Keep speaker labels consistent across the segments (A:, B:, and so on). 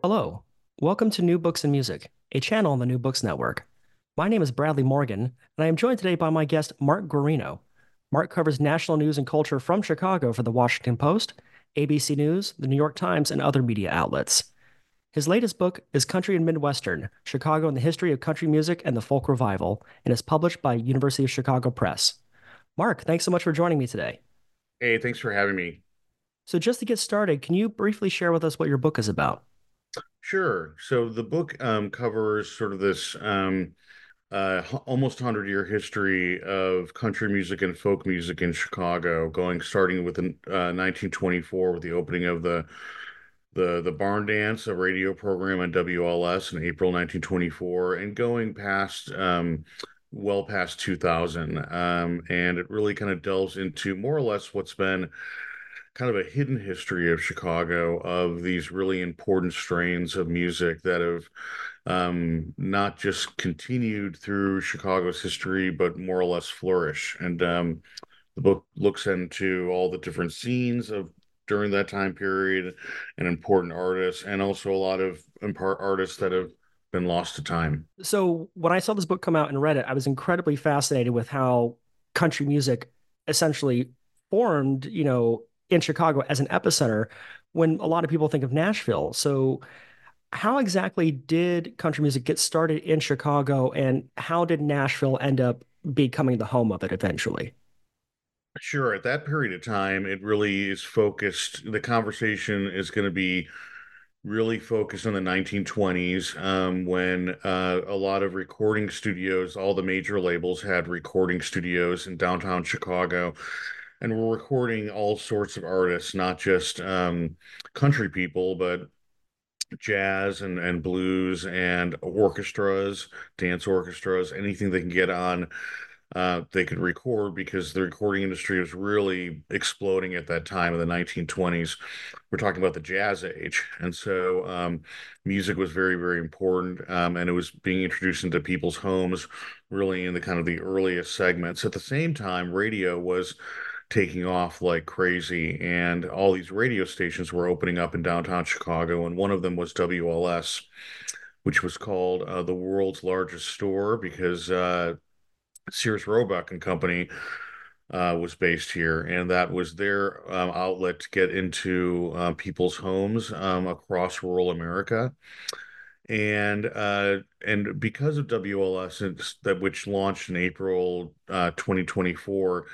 A: Hello, welcome to New Books in Music, a channel on the New Books Network. My name is Bradley Morgan, and I am joined today by my guest, Mark Guarino. Mark covers national news and culture from Chicago for the Washington Post, ABC News, the New York Times, and other media outlets. His latest book is Country and Midwestern Chicago and the History of Country Music and the Folk Revival, and is published by University of Chicago Press. Mark, thanks so much for joining me today.
B: Hey, thanks for having me.
A: So, just to get started, can you briefly share with us what your book is about?
B: Sure. So the book um, covers sort of this um, uh, almost 100 year history of country music and folk music in Chicago, going starting with uh, 1924 with the opening of the the the Barn Dance, a radio program on WLS in April 1924, and going past um, well past 2000. Um, and it really kind of delves into more or less what's been kind of a hidden history of Chicago of these really important strains of music that have um, not just continued through Chicago's history, but more or less flourish. And um, the book looks into all the different scenes of during that time period and important artists, and also a lot of artists that have been lost to time.
A: So when I saw this book come out and read it, I was incredibly fascinated with how country music essentially formed, you know, in Chicago as an epicenter when a lot of people think of Nashville. So, how exactly did country music get started in Chicago, and how did Nashville end up becoming the home of it eventually?
B: Sure. At that period of time, it really is focused. The conversation is going to be really focused on the 1920s um, when uh, a lot of recording studios, all the major labels had recording studios in downtown Chicago and we're recording all sorts of artists, not just um, country people, but jazz and, and blues and orchestras, dance orchestras, anything they can get on. Uh, they could record because the recording industry was really exploding at that time in the 1920s. We're talking about the jazz age. And so um, music was very, very important. Um, and it was being introduced into people's homes really in the kind of the earliest segments. At the same time, radio was taking off like crazy and all these radio stations were opening up in downtown chicago and one of them was wls which was called uh, the world's largest store because uh, sears roebuck and company uh, was based here and that was their um, outlet to get into uh, people's homes um, across rural america. And uh, and because of WLS, that which launched in April uh, 2024,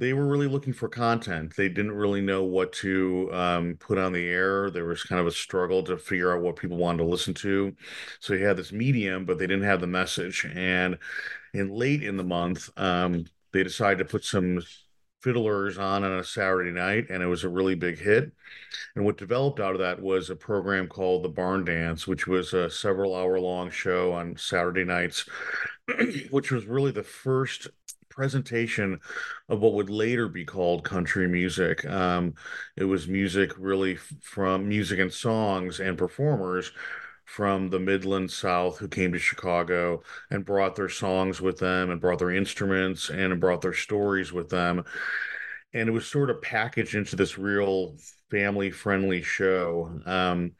B: they were really looking for content. They didn't really know what to um, put on the air. There was kind of a struggle to figure out what people wanted to listen to. So you had this medium, but they didn't have the message. And in late in the month, um, they decided to put some fiddlers on on a Saturday night, and it was a really big hit. And what developed out of that was a program called The Barn Dance, which was a several hour long show on Saturday nights, which was really the first presentation of what would later be called country music. Um, it was music really from music and songs and performers from the Midland South who came to Chicago and brought their songs with them and brought their instruments and brought their stories with them. And it was sort of packaged into this real family friendly show. Um,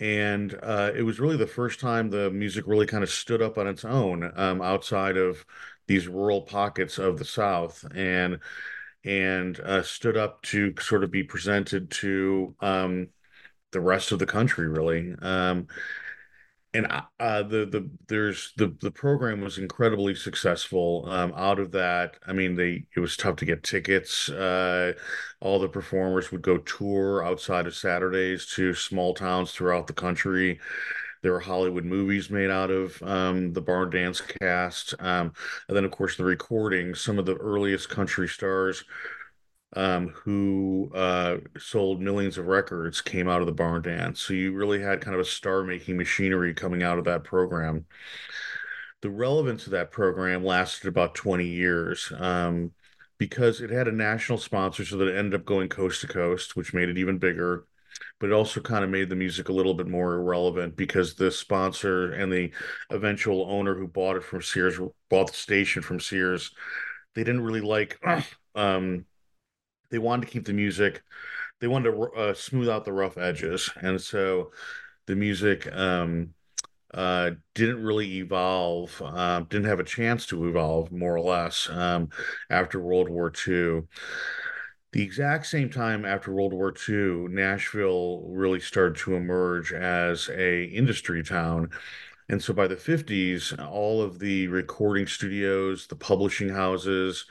B: and uh, it was really the first time the music really kind of stood up on its own um, outside of these rural pockets of the South, and and uh, stood up to sort of be presented to um, the rest of the country, really. Um, and uh, the the there's the the program was incredibly successful. Um, out of that, I mean, they it was tough to get tickets. Uh, all the performers would go tour outside of Saturdays to small towns throughout the country. There were Hollywood movies made out of um, the Barn Dance cast, um, and then of course the recordings. Some of the earliest country stars um, who uh, sold millions of records came out of the barn dance. So you really had kind of a star making machinery coming out of that program. The relevance of that program lasted about 20 years um, because it had a national sponsor, so that it ended up going coast to coast, which made it even bigger. But it also kind of made the music a little bit more irrelevant because the sponsor and the eventual owner who bought it from Sears, bought the station from Sears, they didn't really like um, they wanted to keep the music they wanted to uh, smooth out the rough edges. And so the music um, uh, didn't really evolve um, didn't have a chance to evolve more or less um, after world war ii the exact same time after world war ii nashville really started to emerge as a industry town. And so by the 50s all of the recording studios the publishing houses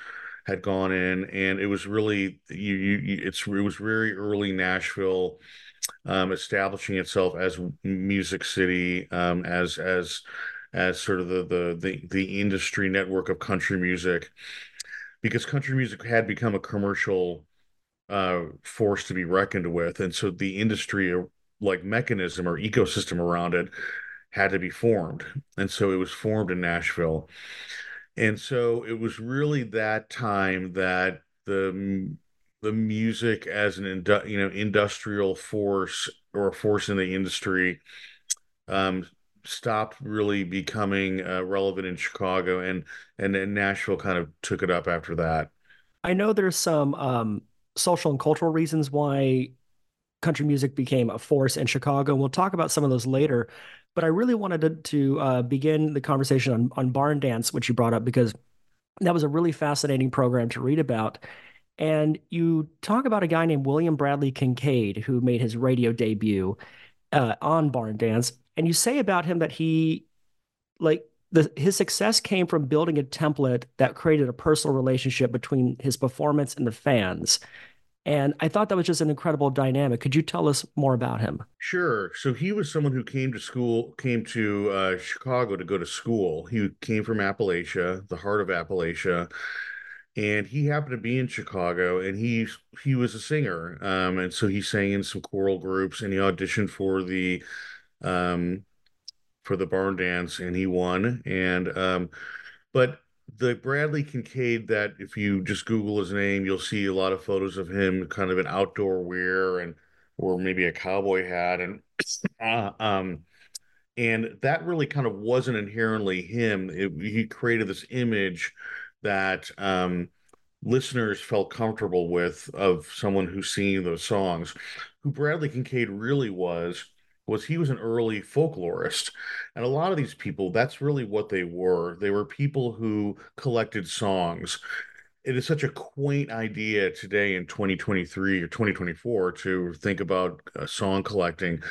B: had gone in, and it was really you, you it's it was very early Nashville um, establishing itself as Music City, um, as as as sort of the, the the the industry network of country music, because country music had become a commercial uh, force to be reckoned with, and so the industry uh, like mechanism or ecosystem around it had to be formed, and so it was formed in Nashville. And so it was really that time that the the music as an indu- you know industrial force or a force in the industry um, stopped really becoming uh, relevant in Chicago, and and Nashville kind of took it up after that.
A: I know there's some um, social and cultural reasons why country music became a force in Chicago. And we'll talk about some of those later. But I really wanted to, to uh, begin the conversation on, on Barn Dance, which you brought up, because that was a really fascinating program to read about. And you talk about a guy named William Bradley Kincaid who made his radio debut uh, on Barn Dance. And you say about him that he, like, the, his success came from building a template that created a personal relationship between his performance and the fans. And I thought that was just an incredible dynamic. Could you tell us more about him?
B: Sure. So he was someone who came to school, came to uh, Chicago to go to school. He came from Appalachia, the heart of Appalachia, and he happened to be in Chicago. And he he was a singer, um, and so he sang in some choral groups, and he auditioned for the um, for the barn dance, and he won. And um, but the Bradley Kincaid that if you just Google his name, you'll see a lot of photos of him kind of in outdoor wear and or maybe a cowboy hat and uh, um and that really kind of wasn't inherently him. It, he created this image that um, listeners felt comfortable with of someone who's singing those songs. Who Bradley Kincaid really was was he was an early folklorist. And a lot of these people, that's really what they were. They were people who collected songs. It is such a quaint idea today in 2023 or 2024 to think about uh, song collecting.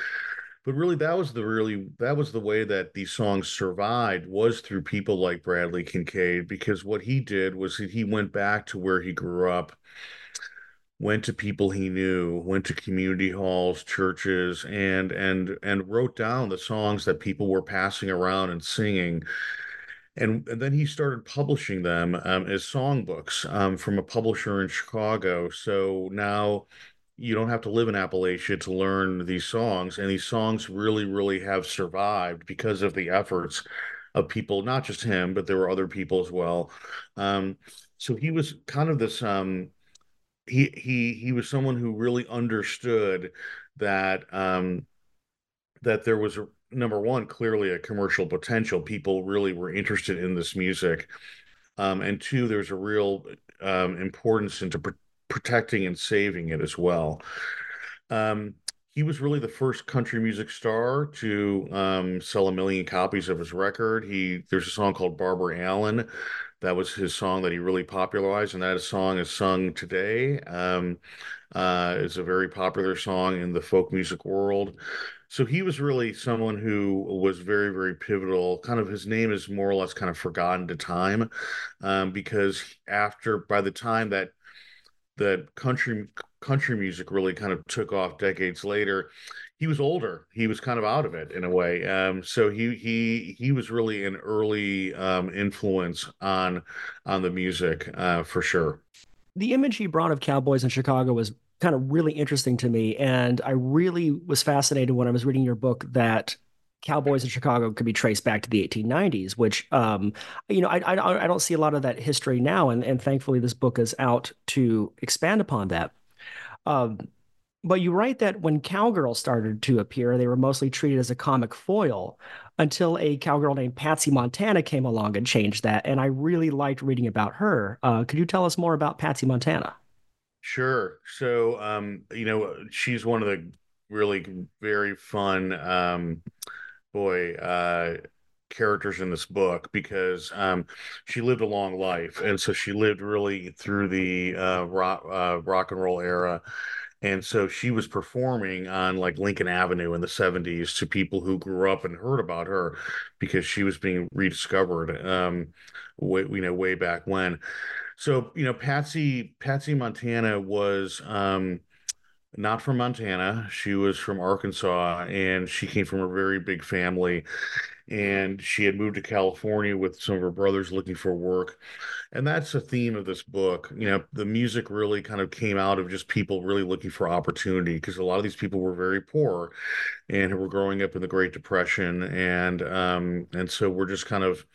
B: But really, that was the really that was the way that these songs survived was through people like Bradley Kincaid because what he did was he went back to where he grew up went to people he knew went to community halls churches and and and wrote down the songs that people were passing around and singing and, and then he started publishing them um, as songbooks um, from a publisher in chicago so now you don't have to live in appalachia to learn these songs and these songs really really have survived because of the efforts of people, not just him, but there were other people as well. Um, so he was kind of this um, he he he was someone who really understood that um, that there was number one clearly a commercial potential. People really were interested in this music, um, and two, there's a real um, importance into pr- protecting and saving it as well. Um, he was really the first country music star to um, sell a million copies of his record. He there's a song called Barbara Allen that was his song that he really popularized, and that song is sung today. Um, uh, it's a very popular song in the folk music world. So he was really someone who was very, very pivotal. Kind of his name is more or less kind of forgotten to time um, because after, by the time that that country country music really kind of took off decades later, he was older. He was kind of out of it in a way. Um, so he he he was really an early um, influence on on the music uh, for sure.
A: The image he brought of cowboys in Chicago was kind of really interesting to me, and I really was fascinated when I was reading your book that cowboys in Chicago could be traced back to the 1890s, which um, you know I, I, I don't see a lot of that history now, and and thankfully this book is out to expand upon that. Um, but you write that when cowgirls started to appear, they were mostly treated as a comic foil until a cowgirl named Patsy Montana came along and changed that. And I really liked reading about her. Uh, could you tell us more about Patsy Montana?
B: Sure. So, um, you know, she's one of the really very fun, um, boy, uh, characters in this book because um, she lived a long life, and so she lived really through the uh, rock uh, rock and roll era and so she was performing on like Lincoln Avenue in the 70s to people who grew up and heard about her because she was being rediscovered um way, you know way back when. So, you know, Patsy Patsy Montana was um not from Montana. She was from Arkansas and she came from a very big family and she had moved to California with some of her brothers looking for work. And that's the theme of this book. You know, the music really kind of came out of just people really looking for opportunity because a lot of these people were very poor and who were growing up in the Great Depression. And um, and so we're just kind of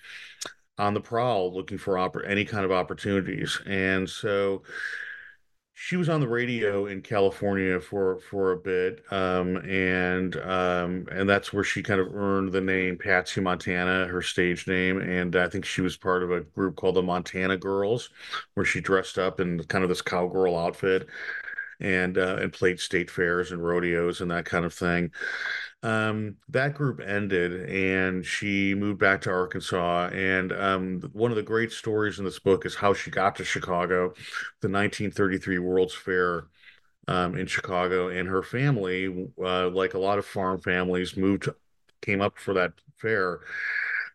B: on the prowl looking for any kind of opportunities. And so she was on the radio in California for for a bit, um, and um, and that's where she kind of earned the name Patsy Montana, her stage name, and I think she was part of a group called the Montana Girls, where she dressed up in kind of this cowgirl outfit, and uh, and played state fairs and rodeos and that kind of thing um, that group ended and she moved back to Arkansas. And um, one of the great stories in this book is how she got to Chicago, the 1933 World's Fair um, in Chicago. And her family, uh, like a lot of farm families, moved, came up for that fair.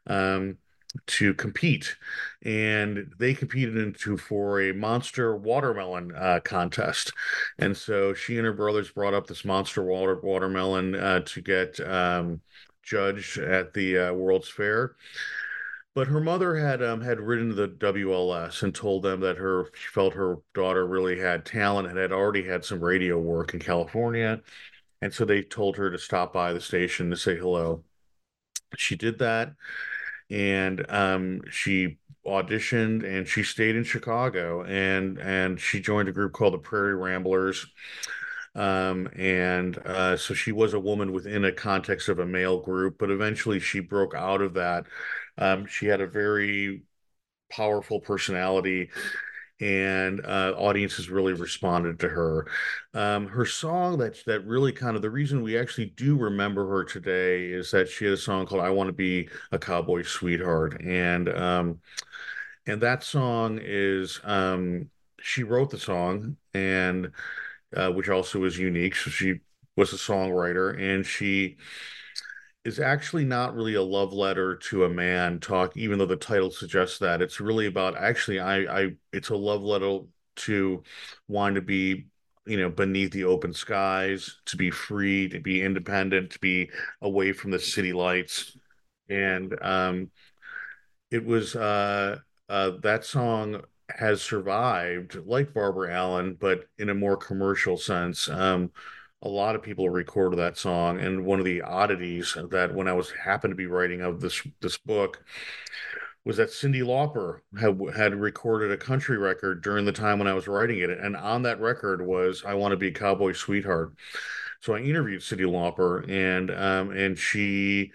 B: Um, to compete, and they competed into for a monster watermelon uh, contest. And so she and her brothers brought up this monster water watermelon uh, to get um, judged at the uh, World's Fair. But her mother had um, had written to the WLS and told them that her she felt her daughter really had talent and had already had some radio work in California, and so they told her to stop by the station to say hello. She did that and um, she auditioned and she stayed in Chicago and and she joined a group called the Prairie Ramblers. Um, and uh, so she was a woman within a context of a male group, but eventually she broke out of that. Um, she had a very powerful personality and uh, audiences really responded to her. Um, her song that that really kind of the reason we actually do remember her today is that she had a song called "I Want to Be a Cowboy Sweetheart," and um, and that song is um, she wrote the song and uh, which also is unique. So she was a songwriter and she is actually not really a love letter to a man talk even though the title suggests that. It's really about actually i i it's a love letter to wanting to be you know beneath the open skies to be free to be independent to be away from the city lights. And um it was uh uh that song has survived like barbara allen but in a more commercial sense. Um a lot of people recorded that song. And one of the oddities that when I was happened to be writing of this this book was that Cyndi Lauper had had recorded a country record during the time when I was writing it, and on that record was "I Want to Be a Cowboy Sweetheart." So I interviewed Cyndi Lauper, and um, and she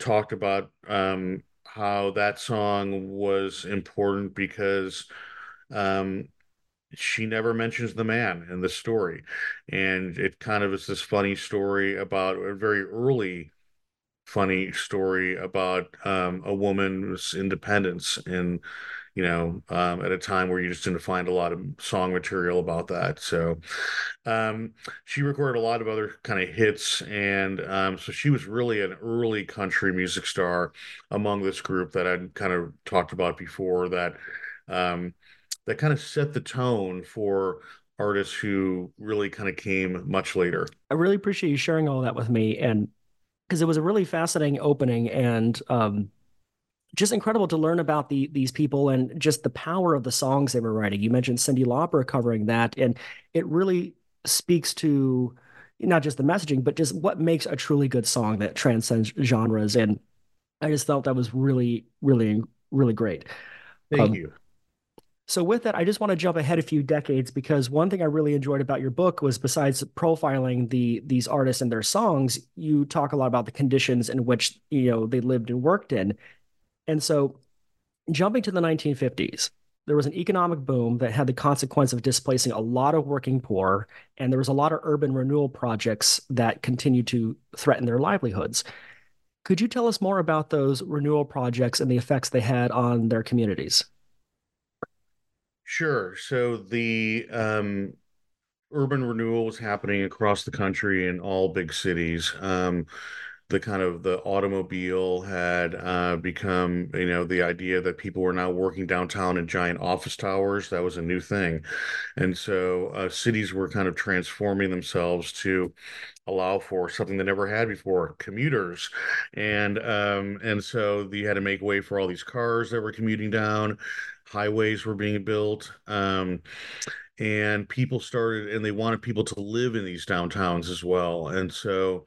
B: talked about um, how that song was important because um, she never mentions the man in the story. And it kind of is this funny story about a very early funny story about um, a woman's independence and you know um, at a time where you just didn't find a lot of song material about that so um, she recorded a lot of other kind of hits and um, so she was really an early country music star among this group that i'd kind of talked about before that um, that kind of set the tone for artists who really kind of came much later.
A: I really appreciate you sharing all that with me, and because it was a really fascinating opening and um, just incredible to learn about the these people and just the power of the songs they were writing. You mentioned Cyndi Lauper covering that, and it really speaks to not just the messaging, but just what makes a truly good song that transcends genres. And I just felt that was really, really, really great.
B: Thank um, you.
A: So with that, I just want to jump ahead a few decades because one thing I really enjoyed about your book was besides profiling the these artists and their songs, you talk a lot about the conditions in which you know they lived and worked in. And so jumping to the 1950s, there was an economic boom that had the consequence of displacing a lot of working poor, and there was a lot of urban renewal projects that continued to threaten their livelihoods. Could you tell us more about those renewal projects and the effects they had on their communities?
B: Sure. So the um, urban renewal was happening across the country in all big cities. Um, the kind of the automobile had uh, become, you know, the idea that people were now working downtown in giant office towers. That was a new thing, and so uh, cities were kind of transforming themselves to allow for something they never had before commuters and um and so you had to make way for all these cars that were commuting down highways were being built um, and people started and they wanted people to live in these downtowns as well. And so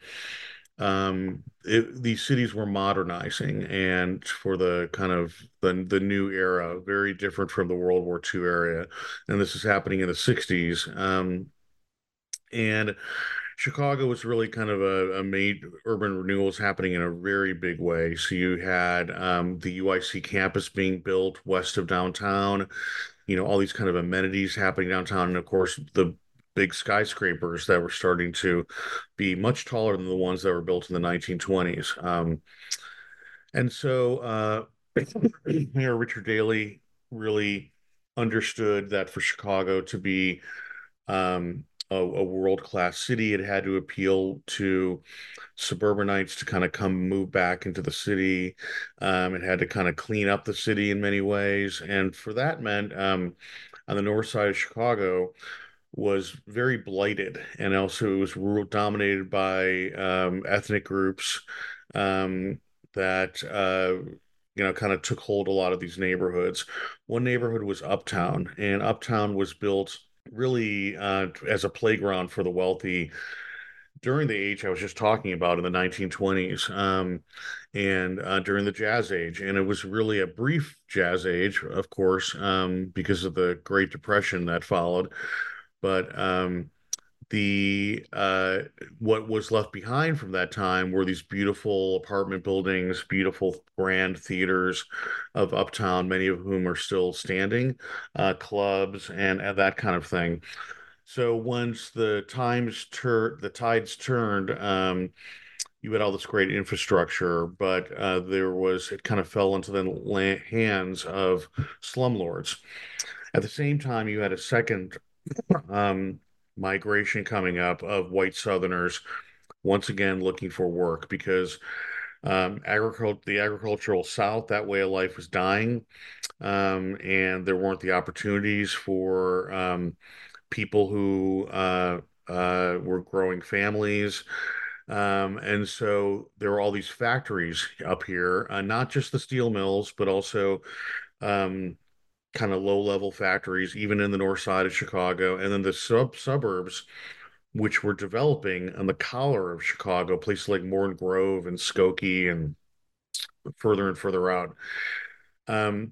B: um, it, these cities were modernizing and for the kind of the, the new era very different from the world war ii area. And this is happening in the 60s um, and Chicago was really kind of a, a made urban renewals happening in a very big way. So you had um, the UIC campus being built west of downtown, you know, all these kind of amenities happening downtown, and of course the big skyscrapers that were starting to be much taller than the ones that were built in the 1920s. Um, and so uh, Mayor Richard Daley really understood that for Chicago to be um, a, a world class city. It had to appeal to suburbanites to kind of come move back into the city. Um, it had to kind of clean up the city in many ways, and for that meant um, on the north side of Chicago was very blighted, and also it was dominated by um, ethnic groups um, that. Uh, you know, kind of took hold a lot of these neighborhoods. One neighborhood was Uptown, and Uptown was built really uh, as a playground for the wealthy during the age I was just talking about in the 1920s um, and uh, during the Jazz Age. And it was really a brief Jazz Age, of course, um, because of the Great Depression that followed. But um, the uh, what was left behind from that time were these beautiful apartment buildings, beautiful grand theaters of uptown, many of whom are still standing, uh, clubs, and, and, that kind of thing. So once the times tur- the tides turned, um, you had all this great infrastructure, but uh, there was it kind of fell into the hands of slumlords. At the same time, you had a second. Um, migration coming up of white Southerners once again looking for work because um, agriculture, the agricultural South, that way of life was dying, um, and there weren't the opportunities for um, people who uh, uh, were growing families. Um, and so there were all these factories up here, uh, not just the steel mills, but also um, kind of low level factories, even in the north side of Chicago. And then the sub suburbs which were developing on the collar of Chicago, places like Morton Grove and Skokie and further and further out. Um,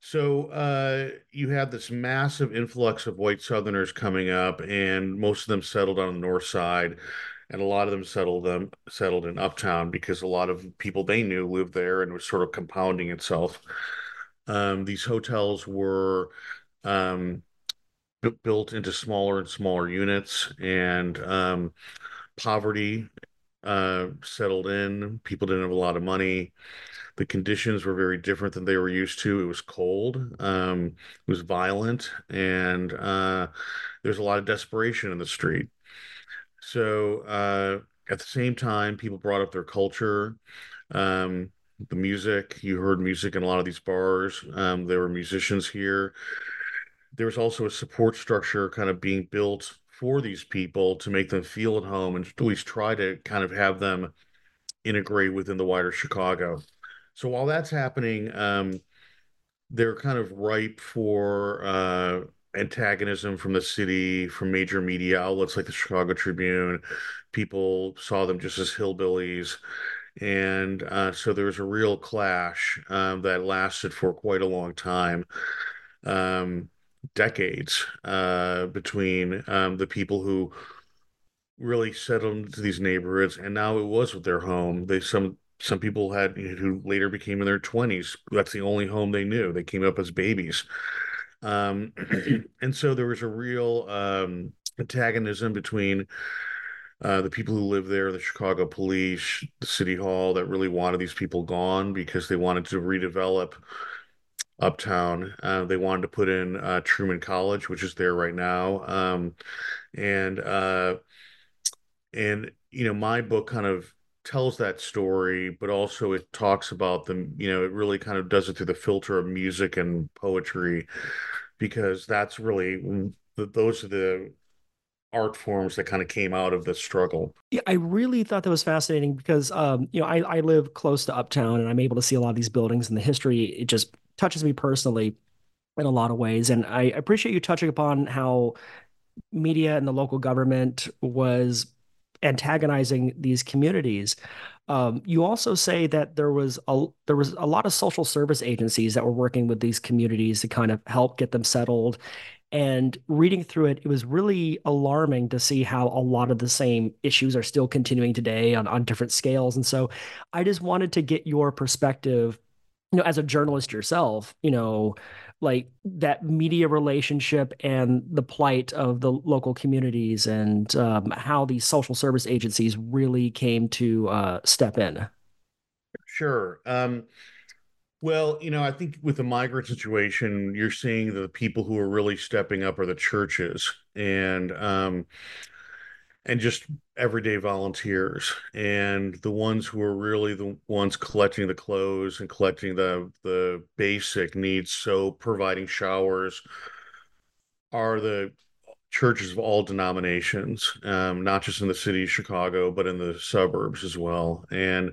B: so uh, you had this massive influx of white Southerners coming up, and most of them settled on the north side, and a lot of them settled them settled in Uptown because a lot of people they knew lived there, and was sort of compounding itself. Um, these hotels were um, built into smaller and smaller units, and um, poverty uh, settled in. People didn't have a lot of money. The conditions were very different than they were used to. It was cold, um, it was violent, and uh, there's a lot of desperation in the street. So uh, at the same time, people brought up their culture. Um, the music you heard music in a lot of these bars um, there were musicians here there was also a support structure kind of being built for these people to make them feel at home and at least try to kind of have them integrate within the wider Chicago. So while that's happening, um, they're kind of ripe for uh, antagonism from the city, from major media outlets like the Chicago Tribune. People saw them just as hillbillies. And uh, so there was a real clash um, that lasted for quite a long time. Um, decades uh, between um, the people who really settled into these neighborhoods, and now it was their home. They some some people had who later became in their twenties. That's the only home they knew. They came up as babies, um, and so there was a real um, antagonism between. Uh, the people who live there, the Chicago police, the city hall, that really wanted these people gone because they wanted to redevelop uptown. Uh, they wanted to put in uh, Truman College, which is there right now, um, and uh, and you know my book kind of tells that story, but also it talks about them. You know, it really kind of does it through the filter of music and poetry, because that's really those are the art forms that kind of came out of the struggle.
A: Yeah, I really thought that was fascinating because um, you know I, I live close to Uptown and I'm able to see a lot of these buildings and the history. It just touches me personally in a lot of ways. And I appreciate you touching upon how media and the local government was antagonizing these communities. Um, you also say that there was a there was a lot of social service agencies that were working with these communities to kind of help get them settled. And reading through it, it was really alarming to see how a lot of the same issues are still continuing today on, on different scales. And so I just wanted to get your perspective you know, as a journalist yourself, you know, like that media relationship and the plight of the local communities and um, how these social service agencies really came to uh, step in.
B: Sure. Um, well, you know, I think with the migrant situation, you're seeing the people who are really stepping up are the churches. And, um, and just everyday volunteers and the ones who are really the ones collecting the clothes and collecting the the basic needs so providing showers are the churches of all denominations um, not just in the city of chicago but in the suburbs as well and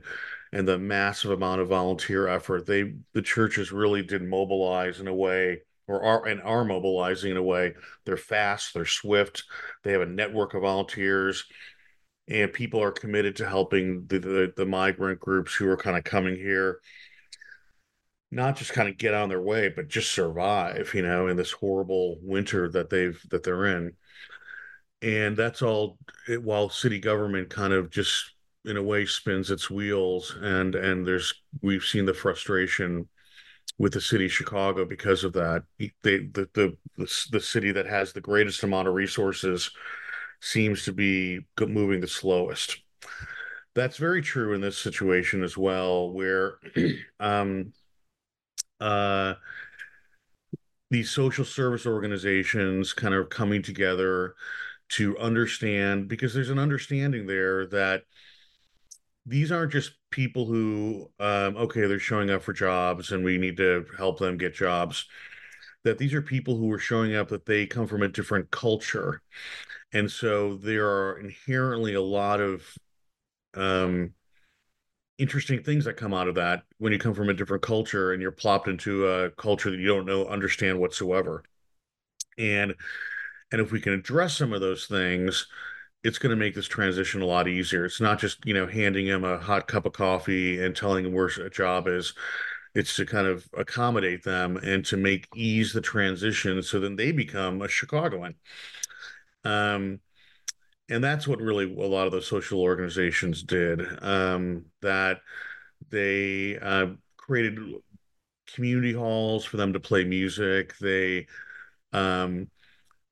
B: and the massive amount of volunteer effort they the churches really did mobilize in a way or are and are mobilizing in a way. They're fast, they're swift, they have a network of volunteers, and people are committed to helping the the, the migrant groups who are kind of coming here. Not just kind of get on their way, but just survive, you know, in this horrible winter that they've that they're in. And that's all while city government kind of just in a way spins its wheels and and there's we've seen the frustration with the city of Chicago because of that. They, the, the, the, the city that has the greatest amount of resources seems to be moving the slowest. That's very true in this situation as well, where um, uh, these social service organizations kind of coming together to understand because there's an understanding there that these aren't just people who um, okay they're showing up for jobs and we need to help them get jobs. That these are people who are showing up that they come from a different culture. And so there are inherently a lot of um, interesting things that come out of that when you come from a different culture and you're plopped into a culture that you don't know understand whatsoever. And and if we can address some of those things it's going to make this transition a lot easier. It's not just, you know, handing him a hot cup of coffee and telling him where a job is. It's to kind of accommodate them and to make ease the transition so then they become a Chicagoan. Um, and that's what really a lot of the social organizations did. Um, that they uh, created community halls for them to play music. They um,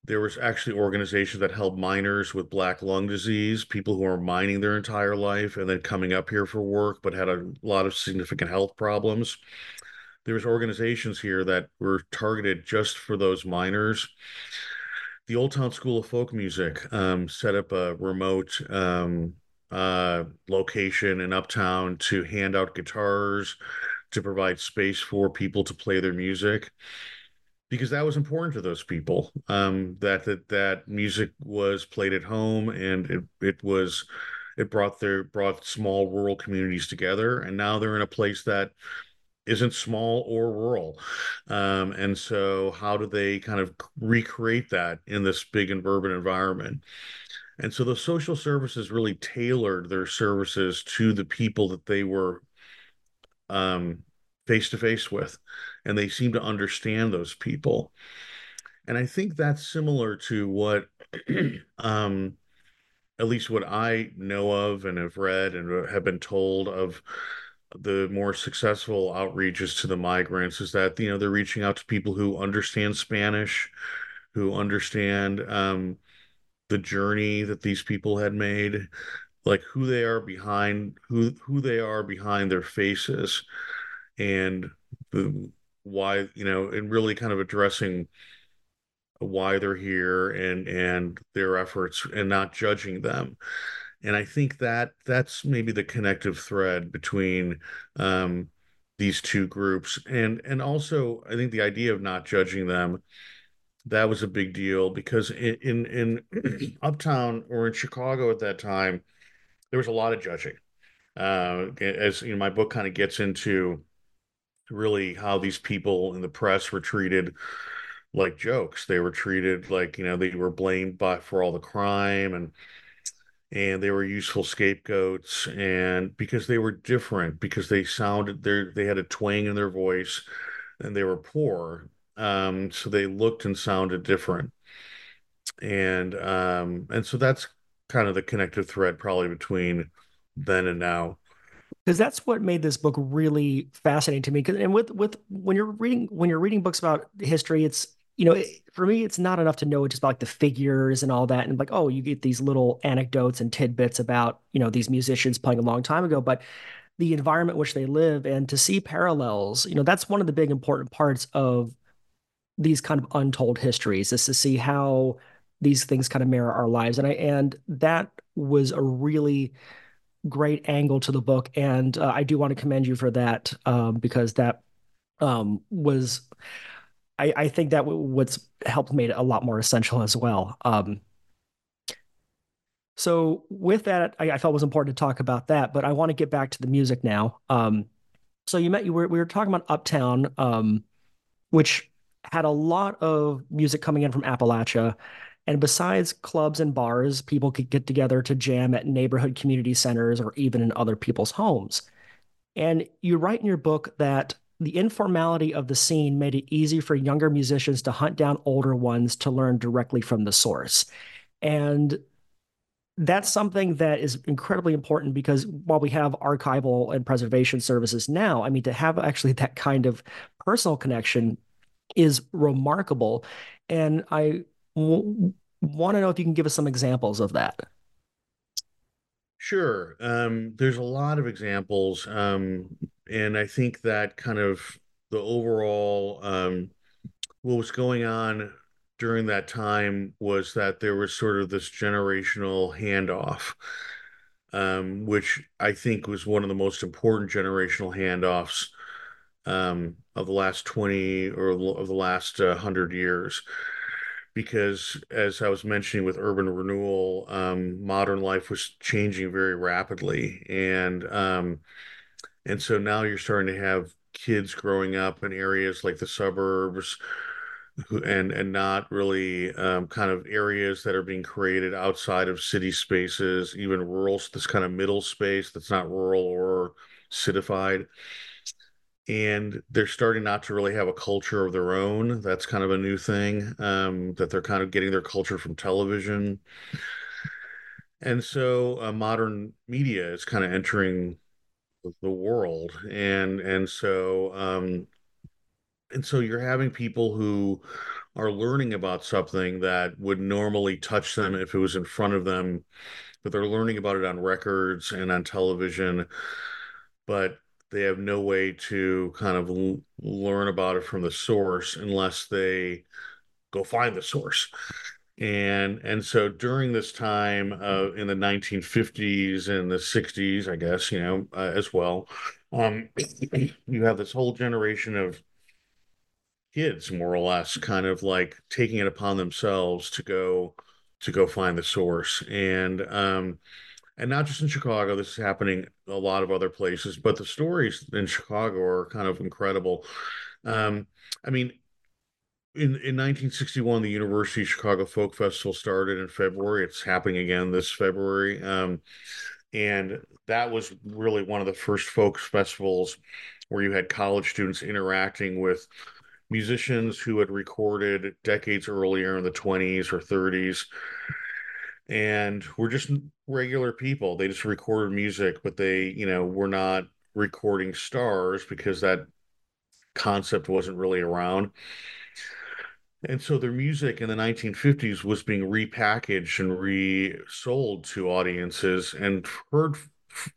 B: there was actually organizations that helped miners with black lung disease, people who are mining their entire life and then coming up here for work, but had a lot of significant health problems. There was organizations here that were targeted just for those miners. The Old Town School of Folk Music um, set up a remote um, uh, location in Uptown to hand out guitars, to provide space for people to play their music because that was important to those people. Um, that that that music was played at home, and it it was it brought their brought small rural communities together, and now they're in a place that isn't small or rural. Um, and so, how do they kind of recreate that in this big and urban environment? And so, the social services really tailored their services to the people that they were um, face to face with, and they seem to understand those people. And I think that's similar to what, um, at least what I know of and have read and have been told of the more successful outreaches to the migrants is that you know they're reaching out to people who understand Spanish, who understand um, the journey that these people had made, like who they are behind who who they are behind their faces, and the, why you know and really kind of addressing why they're here and and their efforts and not judging them. And i think that that's maybe the connective thread between um, these two groups. And and also i think the idea of not judging them that was a big deal because in in, in uptown or in chicago at that time there was a lot of judging. Uh, as you know my book kind of gets into really how these people in the press were treated like jokes. They were treated like, you know, they were blamed by for all the crime and and they were useful scapegoats and because they were different because they sounded they they had a twang in their voice and they were poor. Um so they looked and sounded different. And um and so that's kind of the connective thread probably between then and now
A: because that's what made this book really fascinating to me. And with with when you're reading when you're reading books about history, it's you know for me it's not enough to know just about like the figures and all that, and like oh you get these little anecdotes and tidbits about you know these musicians playing a long time ago, but the environment which they live and to see parallels, you know that's one of the big important parts of these kind of untold histories is to see how these things kind of mirror our lives, and I and that was a really great angle to the book, and uh, I do want to commend you for that um, because that um, was, I, I, think that what's helped made it a lot more essential as well. Um, so with that, I, I, felt it was important to talk about that, but I want to get back to the music now. Um, so you met you were we were talking about Uptown, um, which had a lot of music coming in from Appalachia. And besides clubs and bars, people could get together to jam at neighborhood community centers or even in other people's homes. And you write in your book that the informality of the scene made it easy for younger musicians to hunt down older ones to learn directly from the source. And that's something that is incredibly important because while we have archival and preservation services now, I mean, to have actually that kind of personal connection is remarkable. And I w- want to know if you can give us some examples of that.
B: Sure. Um, there's a lot of examples. Um, and I think that kind of the overall, um, what was going on during that time was that there was sort of this generational handoff, um, which I think was one of the most important generational handoffs um, of the last 20 or of the last uh, 100 years because as I was mentioning with urban renewal, um, modern life was changing very rapidly, and um, and so now you're starting to have kids growing up in areas like the suburbs and and not really um, kind of areas that are being created outside of city spaces, even rural, this kind of middle space that's not rural or citified. And they're starting not to really have a culture of their own. That's kind of a new thing um, that they're kind of getting their culture from television. And so uh, modern media is kind of entering the world, and and so um, and so you're having people who are learning about something that would normally touch them if it was in front of them, but they're learning about it on records and on television, but they have no way to kind of l- learn about it from the source unless they go find the source. And and so during this time uh, in the 1950s and the 60s, I guess you know uh, as well, um, you have this whole generation of kids more or less kind of like taking it upon themselves to go to go find the source and um and not just in chicago this is happening a lot of other places but the stories in chicago are kind of incredible. Um i mean in, in 1961 the university of chicago folk festival started in february. It's happening again this february. Um, and that was really one of the first folk festivals where you had college students interacting with musicians who had recorded decades earlier in the 20s or 30s and were just regular people. They just recorded music, but they, you know, were not recording stars because that concept wasn't really around. And so their music in the 1950s was being repackaged and resold to audiences and heard,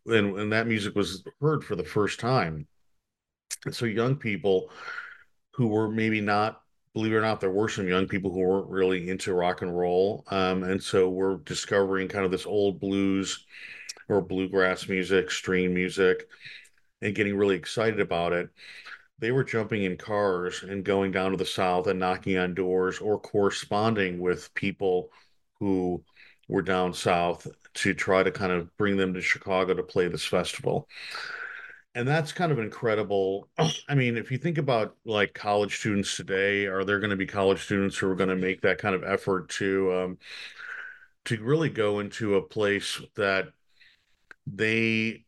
B: and, and that music was heard for the first time. And so young people who were maybe not believe it or not, there were some young people who weren't really into rock and roll. Um, and so we're discovering kind of this old blues or bluegrass music, stream music, and getting really excited about it. They were jumping in cars and going down to the South and knocking on doors or corresponding with people who were down South to try to kind of bring them to Chicago to play this festival and that's kind of incredible. I mean, if you think about like college students today, are there going to be college students who are going to make that kind of effort to um, to really go into a place that they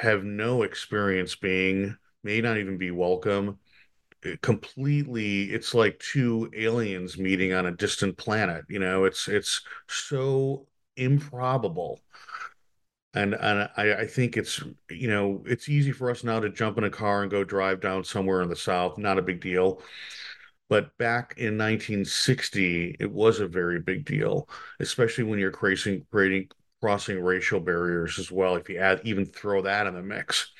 B: have no experience being, may not even be welcome, eh, completely it's like two aliens meeting on a distant planet you know it's it's so improbable and and I, I think it's you know it's easy for us now to jump in a car and go drive down somewhere in the south not a big deal. But back in 1960 it was a very big deal especially when you're creating creating crossing racial barriers as well if you add even throw that in the mix.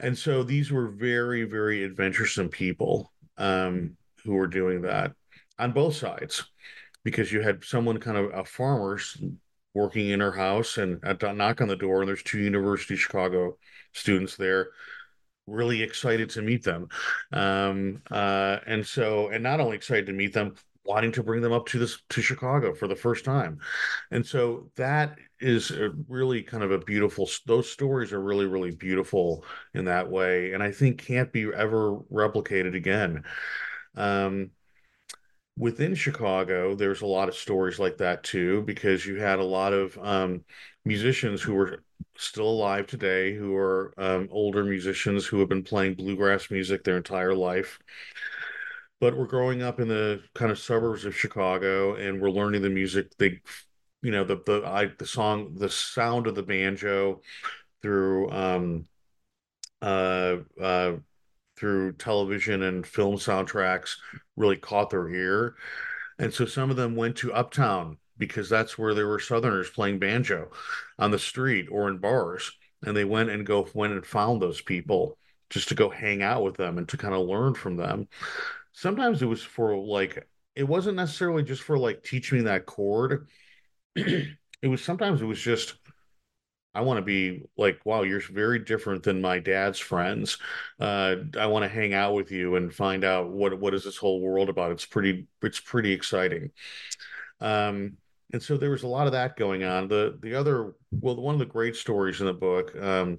B: And so these were very very adventuresome people um, who were doing that on both sides because you had someone kind of a farmers working in her house and I knock on the door and there's two University of Chicago students there. Really excited to meet them. Um, uh, and so and not only excited to meet them wanting to bring them up to this to Chicago for the first time. And so that is really kind of a beautiful those stories are really really beautiful in that way and I think can't be ever replicated again. Um, within Chicago, there's a lot of stories like that too, because you had a lot of um, musicians who were still alive today, who are um, older musicians who have been playing bluegrass music their entire life. But we're growing up in the kind of suburbs of Chicago, and we're learning the music. They, you know, the the I, the song, the sound of the banjo through um, uh, uh, through television and film soundtracks really caught their ear. And so some of them went to Uptown because that's where there were Southerners playing banjo on the street or in bars. And they went and go went and found those people just to go hang out with them and to kind of learn from them. Sometimes it was for like it wasn't necessarily just for like teach me that chord. it was sometimes it was just I want to be like, wow, you're very different than my dad's friends. Uh, I want to hang out with you and find out what what is this whole world about. It's pretty it's pretty exciting. Um, and so there was a lot of that going on. The the other well, one of the great stories in the book um,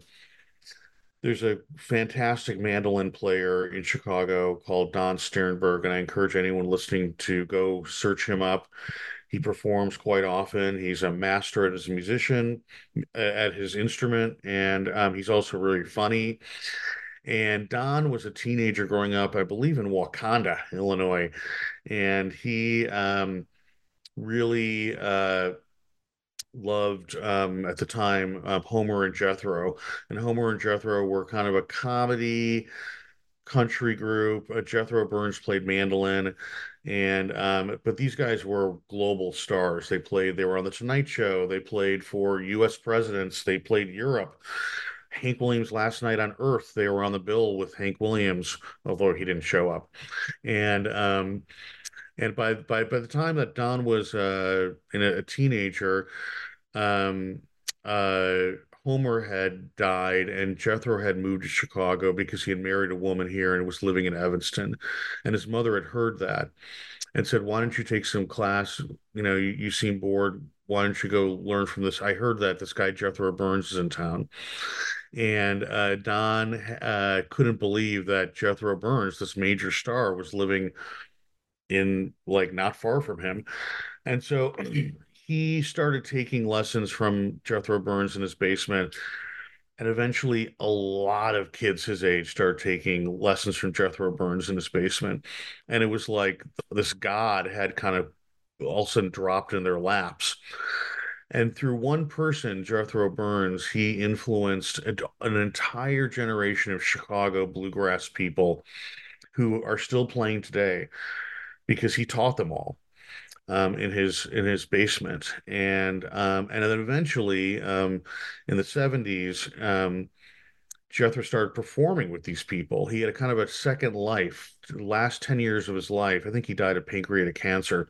B: there's a fantastic mandolin player in Chicago called Don Stiernberg, and I encourage anyone listening to go search him up. He performs quite often. He's a master as a musician at his instrument, and um, he's also really funny. And Don was a teenager growing up, I believe, in Wauconda, Illinois, and he um, really uh, loved um, at the time uh, Homer and Jethro, and Homer and Jethro were kind of a comedy country group. Uh, Jethro Burns played mandolin, and um, but these guys were global stars. They played. They were on the Tonight Show. They played for U.S. presidents. They played Europe. Hank Williams last night on Earth. They were on the bill with Hank Williams, although he didn't show up. And um, and by by by the time that Don was uh, in a, a teenager, um, uh, Homer had died and Jethro had moved to Chicago because he had married a woman here and was living in Evanston. And his mother had heard that and said, Why don't you take some class? You know, you, you seem bored. Why don't you go learn from this? I heard that this guy, Jethro Burns, is in town. And uh, Don uh, couldn't believe that Jethro Burns, this major star, was living in like not far from him. And so he started taking lessons from Jethro Burns in his basement. And eventually, a lot of kids his age started taking lessons from Jethro Burns in his basement. And it was like this God had kind of all of a sudden dropped in their laps. And through one person, Jethro Burns, he influenced an entire generation of Chicago bluegrass people who are still playing today because he taught them all. Um, in his in his basement, and um, and then eventually um, in the seventies, um, Jethro started performing with these people. He had a kind of a second life. The last ten years of his life, I think he died of pancreatic cancer.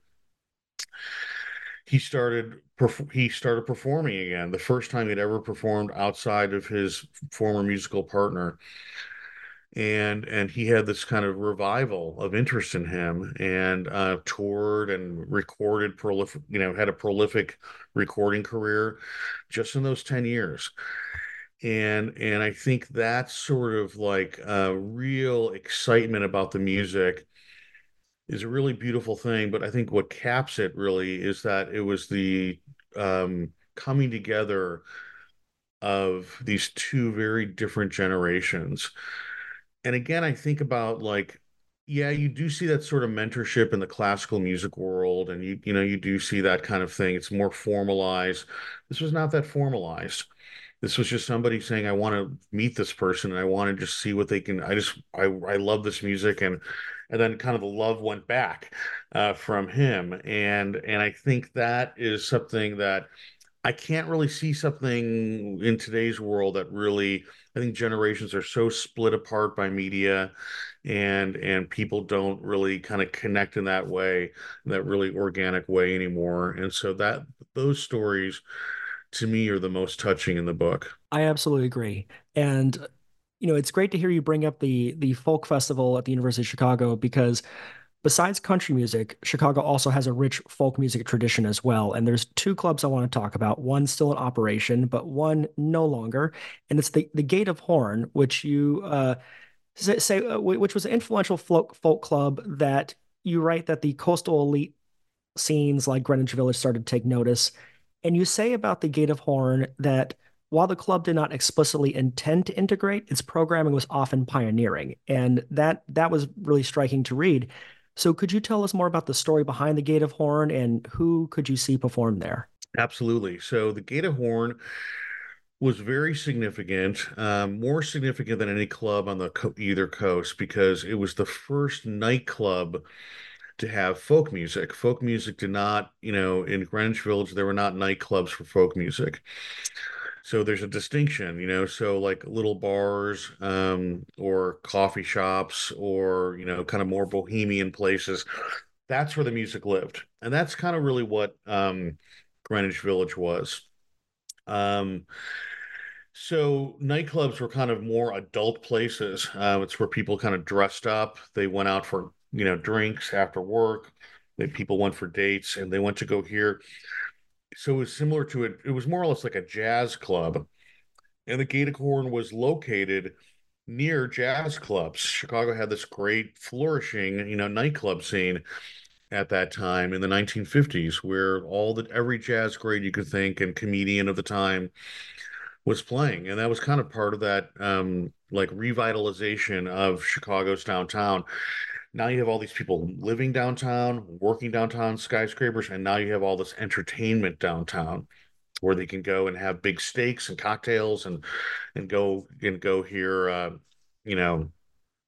B: He started he started performing again. The first time he'd ever performed outside of his former musical partner and and he had this kind of revival of interest in him and uh, toured and recorded prolific you know had a prolific recording career just in those 10 years. And and i think that's sort of like a real excitement about the music is a really beautiful thing but i think what caps it really is that it was the um, coming together of these two very different generations and again, I think about like, yeah, you do see that sort of mentorship in the classical music world, and you you know you do see that kind of thing. It's more formalized. This was not that formalized. This was just somebody saying, "I want to meet this person, and I want to just see what they can." I just I I love this music, and and then kind of the love went back uh, from him, and and I think that is something that I can't really see something in today's world that really I think generations are so split apart by media and and people don't really kind of connect in that way, in that really organic way anymore. And so that those stories to me are the most touching in the book.
A: I absolutely agree. And you know, it's great to hear you bring up the the folk festival at the University of Chicago because Besides country music, Chicago also has a rich folk music tradition as well. And there's two clubs I want to talk about. One still in operation, but one no longer. And it's the, the Gate of Horn, which you uh, say, uh, which was an influential folk, folk club that you write that the coastal elite scenes like Greenwich Village started to take notice. And you say about the Gate of Horn that while the club did not explicitly intend to integrate, its programming was often pioneering. And that that was really striking to read. So could you tell us more about the story behind the Gate of Horn and who could you see perform there?
B: Absolutely. So the Gate of Horn was very significant, um, more significant than any club on the co- either coast because it was the first nightclub to have folk music. Folk music did not, you know, in Greenwich Village, there were not nightclubs for folk music so there's a distinction you know so like little bars um, or coffee shops or you know kind of more bohemian places that's where the music lived and that's kind of really what um, greenwich village was. Um, so nightclubs were kind of more adult places uh, it's where people kind of dressed up they went out for you know drinks after work they, people went for dates and they went to go hear so it was similar to it. It was more or less like a jazz club, and the Gate of Horn was located near jazz clubs. Chicago had this great flourishing, you know, nightclub scene at that time in the 1950s where all the every jazz great you could think and comedian of the time was playing and that was kind of part of that um like revitalization of Chicago's downtown now you have all these people living downtown working downtown skyscrapers and now you have all this entertainment downtown where they can go and have big steaks and cocktails and and go and go hear, uh, you know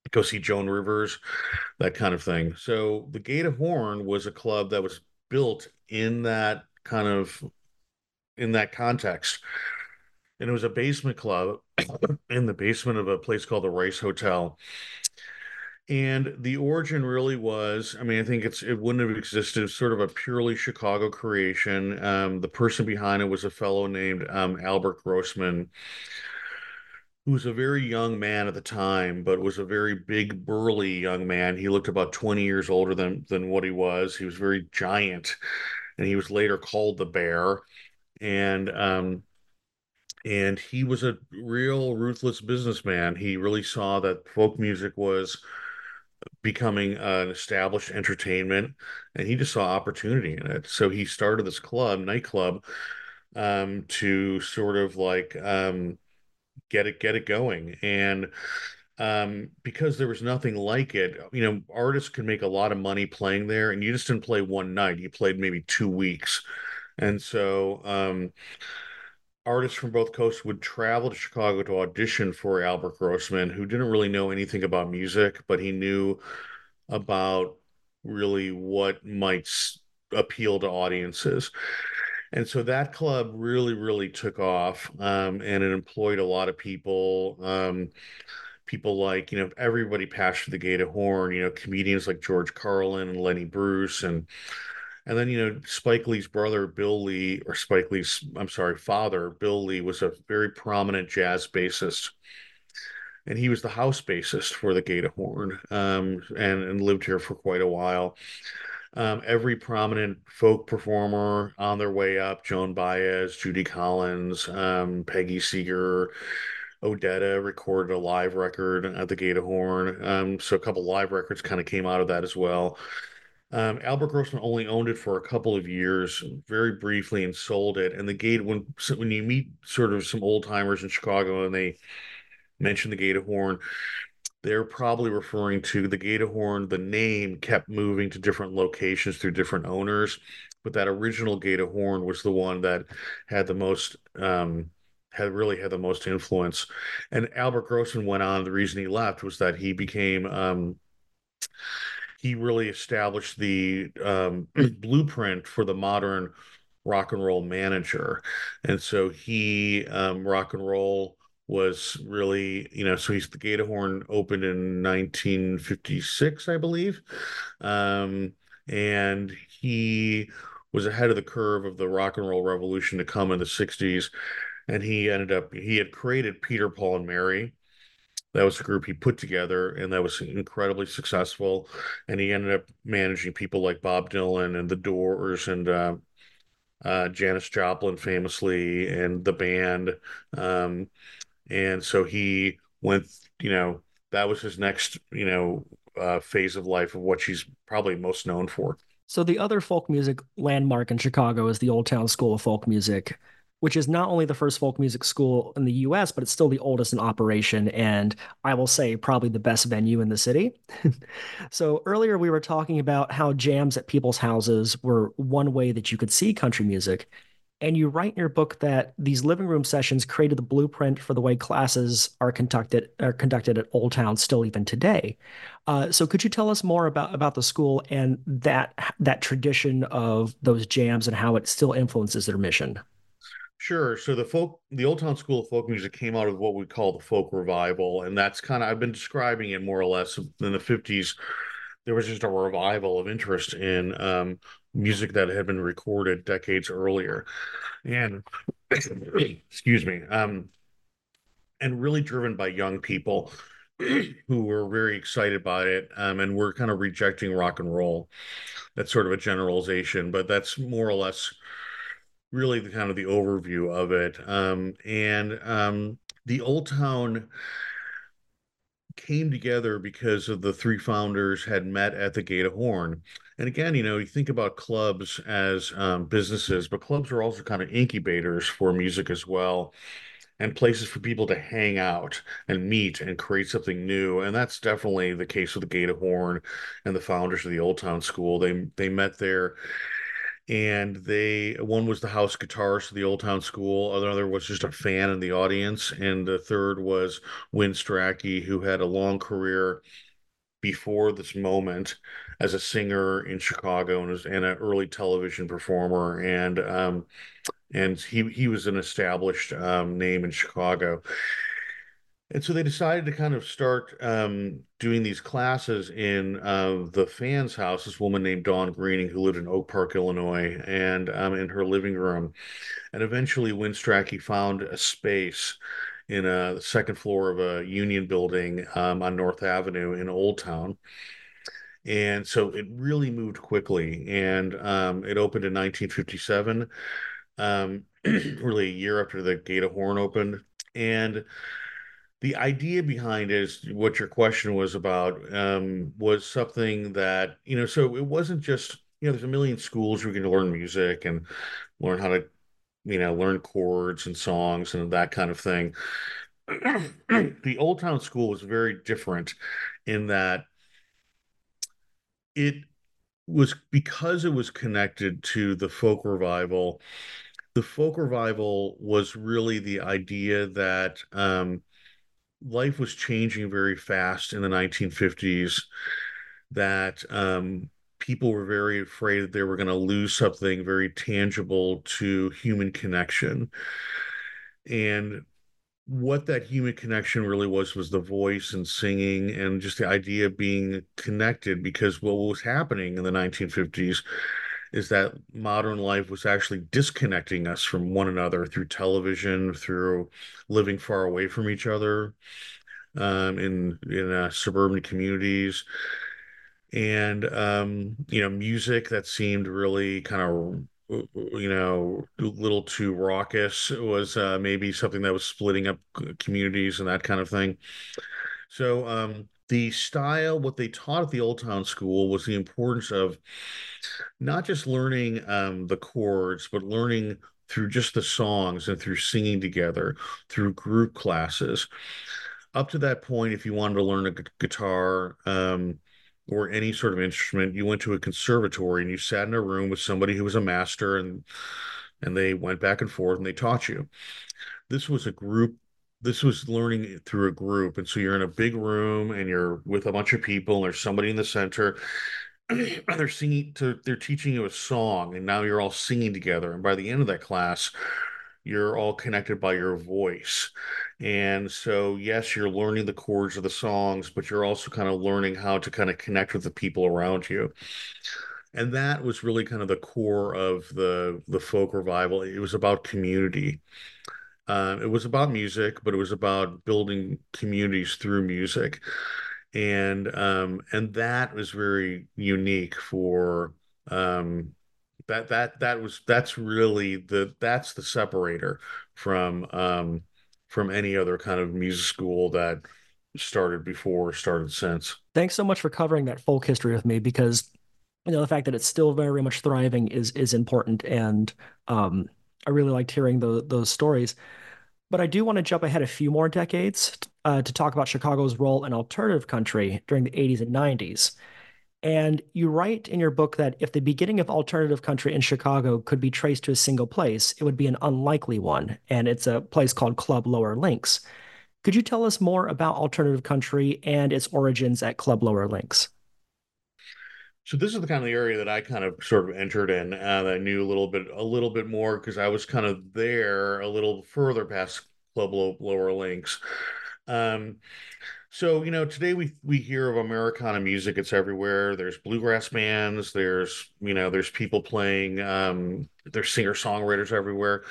B: go see Joan Rivers, that kind of thing. So the Gate of Horn was a club that was built in that kind of in that context. And it was a basement club in the basement of a place called the Rice Hotel. And the origin really was, I mean, I think it's it wouldn't have existed. sort of a purely Chicago creation. Um, the person behind it was a fellow named um, Albert Grossman, who was a very young man at the time, but was a very big, burly young man. He looked about 20 years older than than what he was. He was very giant, and he was later called the Bear. And um, and he was a real ruthless businessman. He really saw that folk music was becoming an established entertainment, and he just saw opportunity in it. So he started this club, nightclub, um, to sort of like um, get it get it going and um, because there was nothing like it you know artists could make a lot of money playing there and you just didn't play one night you played maybe two weeks and so um, artists from both coasts would travel to chicago to audition for albert grossman who didn't really know anything about music but he knew about really what might appeal to audiences and so that club really, really took off, um, and it employed a lot of people. Um, people like you know everybody passed through the gate of horn. You know comedians like George Carlin and Lenny Bruce, and and then you know Spike Lee's brother Bill Lee, or Spike Lee's I'm sorry father Bill Lee was a very prominent jazz bassist. And he was the house bassist for the Gate of Horn, um, and, and lived here for quite a while um, every prominent folk performer on their way up Joan Baez, Judy Collins, um, Peggy Seeger, Odetta recorded a live record at the Gate of Horn. Um, so a couple live records kind of came out of that as well. Um, Albert Grossman only owned it for a couple of years, very briefly, and sold it. And the gate, when when you meet sort of some old timers in Chicago and they mention the Gate of Horn, they're probably referring to the Gate of Horn. The name kept moving to different locations through different owners, but that original Gate of Horn was the one that had the most um, had really had the most influence. And Albert Grossman went on. The reason he left was that he became um, he really established the um, blueprint for the modern rock and roll manager, and so he um, rock and roll was really, you know, so he's the Gate of Horn opened in 1956, I believe. Um, and he was ahead of the curve of the rock and roll revolution to come in the 60s. And he ended up, he had created Peter, Paul, and Mary. That was a group he put together, and that was incredibly successful. And he ended up managing people like Bob Dylan and the Doors and uh, uh, Janis Joplin, famously, and the band. Um, and so he went you know that was his next you know uh, phase of life of what she's probably most known for
A: so the other folk music landmark in chicago is the old town school of folk music which is not only the first folk music school in the US, but it's still the oldest in operation, and I will say probably the best venue in the city. so earlier we were talking about how jams at people's houses were one way that you could see country music. And you write in your book that these living room sessions created the blueprint for the way classes are conducted are conducted at Old Town still even today. Uh, so could you tell us more about about the school and that that tradition of those jams and how it still influences their mission?
B: Sure. So the folk, the Old Town School of Folk Music came out of what we call the folk revival, and that's kind of I've been describing it more or less in the fifties. There was just a revival of interest in um, music that had been recorded decades earlier and excuse me um and really driven by young people who were very excited by it um, and we're kind of rejecting rock and roll that's sort of a generalization but that's more or less really the kind of the overview of it um, and um, the Old Town came together because of the three founders had met at the Gate of Horn. And again, you know, you think about clubs as um, businesses, but clubs are also kind of incubators for music as well and places for people to hang out and meet and create something new. And that's definitely the case with the Gate of Horn and the founders of the Old Town School. They they met there and they one was the house guitarist of the Old Town School, another was just a fan in the audience, and the third was Win Stracke, who had a long career before this moment as a singer in Chicago and, was, and an early television performer, and um, and he he was an established um, name in Chicago. And so they decided to kind of start um, doing these classes in uh, the fans' house. This woman named Dawn Greening, who lived in Oak Park, Illinois, and um, in her living room. And eventually, Win Stracke found a space in a the second floor of a union building um, on North Avenue in Old Town. And so it really moved quickly, and um, it opened in 1957, um, really a year after the Gate of Horn opened. And the idea behind is what your question was about um, was something that you know so it wasn't just you know there's a million schools where you can learn music and learn how to you know learn chords and songs and that kind of thing. The old town school was very different in that it was because it was connected to the folk revival the folk revival was really the idea that um, life was changing very fast in the 1950s that um, people were very afraid that they were going to lose something very tangible to human connection. And what that human connection really was was the voice and singing and just the idea of being connected because what was happening in the 1950s is that modern life was actually disconnecting us from one another through television, through living far away from each other um, in in uh, suburban communities, and um, you know, music that seemed really kind of you know a little too raucous was uh, maybe something that was splitting up communities and that kind of thing. So um, the style, what they taught at the Old Town School was the importance of not just learning um, the chords, but learning through just the songs and through singing together, through group classes. Up to that point, if you wanted to learn a gu- guitar um, or any sort of instrument, you went to a conservatory and you sat in a room with somebody who was a master and and they went back and forth and they taught you. This was a group this was learning through a group and so you're in a big room and you're with a bunch of people and there's somebody in the center and they're singing to they're teaching you a song and now you're all singing together and by the end of that class you're all connected by your voice. And so yes you're learning the chords of the songs but you're also kind of learning how to kind of connect with the people around you. And that was really kind of the core of the the folk revival. It was about community uh, it was about music, but it was about building communities through music, and um, and that was very unique for um, that that that was that's really the that's the separator from um, from any other kind of music school that started before started since.
A: Thanks so much for covering that folk history with me because you know the fact that it's still very much thriving is is important and um, I really liked hearing the, those stories. But I do want to jump ahead a few more decades uh, to talk about Chicago's role in alternative country during the 80s and 90s. And you write in your book that if the beginning of alternative country in Chicago could be traced to a single place, it would be an unlikely one. And it's a place called Club Lower Links. Could you tell us more about alternative country and its origins at Club Lower Links?
B: So this is the kind of the area that I kind of sort of entered in, and I knew a little bit, a little bit more because I was kind of there a little further past Club Lower Links. Um, so you know, today we we hear of Americana music; it's everywhere. There's bluegrass bands. There's you know, there's people playing. Um, there's singer songwriters everywhere.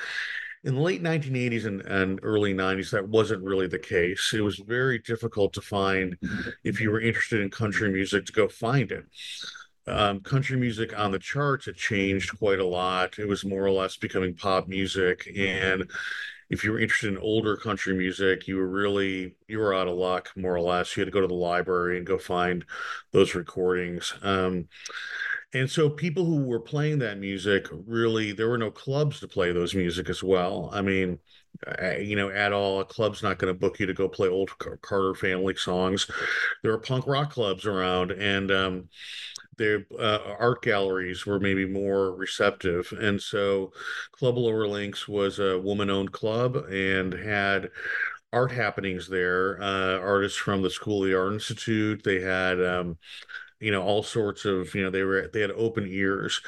B: In the late 1980s and, and early 90s, that wasn't really the case. It was very difficult to find if you were interested in country music to go find it um, country music on the charts had changed quite a lot. It was more or less becoming pop music, and if you were interested in older country music, you were really you were out of luck, more or less. You had to go to the library and go find those recordings. Um, and so people who were playing that music really there were no clubs to play those music as well. I mean, you know, at all, a club's not going to book you to go play old Carter family songs. There are punk rock clubs around, and um, their uh, art galleries were maybe more receptive. And so Club Lower Links was a woman owned club and had art happenings there. Uh, artists from the School of the Art Institute. They had, um, you know, all sorts of, you know, they were they had open ears,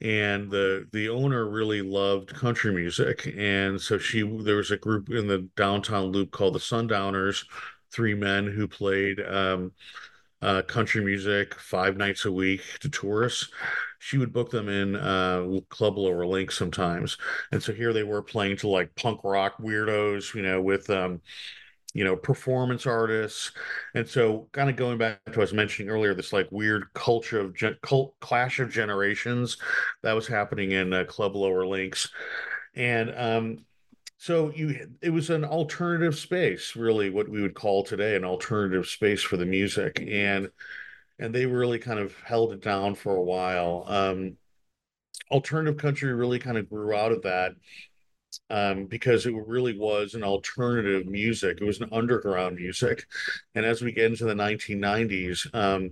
B: and the the owner really loved country music, and so she there was a group in the downtown loop called the Sundowners, three men who played. Um, uh, country music five nights a week to tourists. She would book them in uh, Club Lower Link sometimes, and so here they were playing to like punk rock weirdos, you know, with um, you know, performance artists, and so kind of going back to what I was mentioning earlier, this like weird culture of gen- cult clash of generations that was happening in uh, Club Lower Links, and um, so you it was an alternative space, really what we would call today an alternative space for the music. And and they really kind of held it down for a while. Um, alternative country really kind of grew out of that um, because it really was an alternative music. It was an underground music. And as we get into the 1990s, um,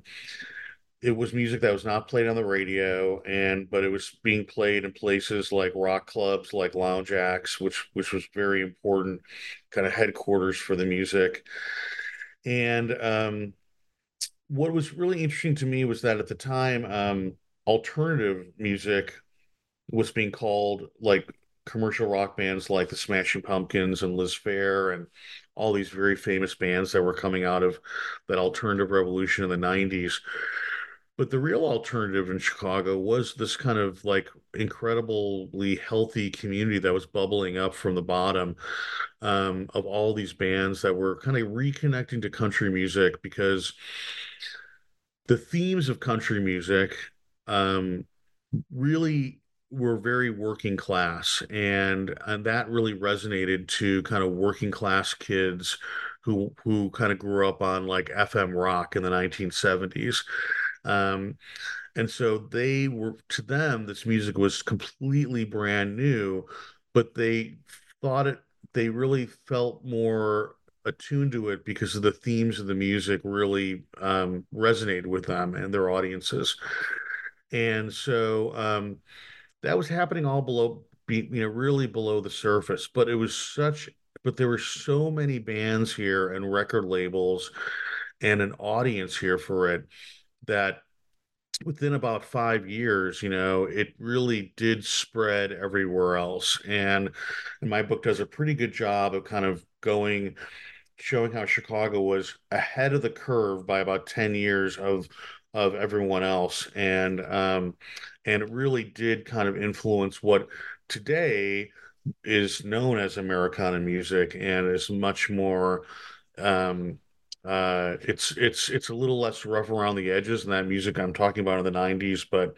B: it was music that was not played on the radio and but it was being played in places like rock clubs like Lounge Ax which which was very important kind of headquarters for the music. And um, what was really interesting to me was that at the time um, alternative music was being called like commercial rock bands like the smashing pumpkins and liz phair and all these very famous bands that were coming out of that alternative revolution in the 90s but the real alternative in Chicago was this kind of like incredibly healthy community that was bubbling up from the bottom um, of all these bands that were kind of reconnecting to country music because the themes of country music um, really were very working class. And and that really resonated to kind of working class kids who who kind of grew up on like FM rock in the 1970s um, and so they were, to them, this music was completely brand new, but they thought it, they really felt more attuned to it because of the themes of the music really um, resonated with them and their audiences. And so um, that was happening all below, you know, really below the surface. But it was such, but there were so many bands here and record labels and an audience here for it that within about five years, you know, it really did spread everywhere else. And, my book does a pretty good job of kind of going, showing how Chicago was ahead of the curve by about 10 years of of everyone else. And um, and it really did kind of influence what today is known as Americana music and is much more um, uh, it's it's it's a little less rough around the edges than that music I'm talking about in the '90s, but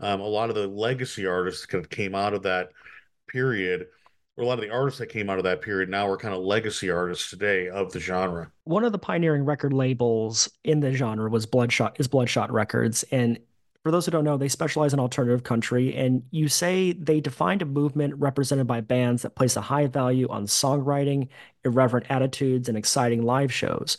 B: um, a lot of the legacy artists that came out of that period, or a lot of the artists that came out of that period now are kind of legacy artists today of the genre.
A: One of the pioneering record labels in the genre was Bloodshot is Bloodshot Records, and for those who don't know, they specialize in alternative country, and you say they defined a movement represented by bands that place a high value on songwriting, irreverent attitudes, and exciting live shows.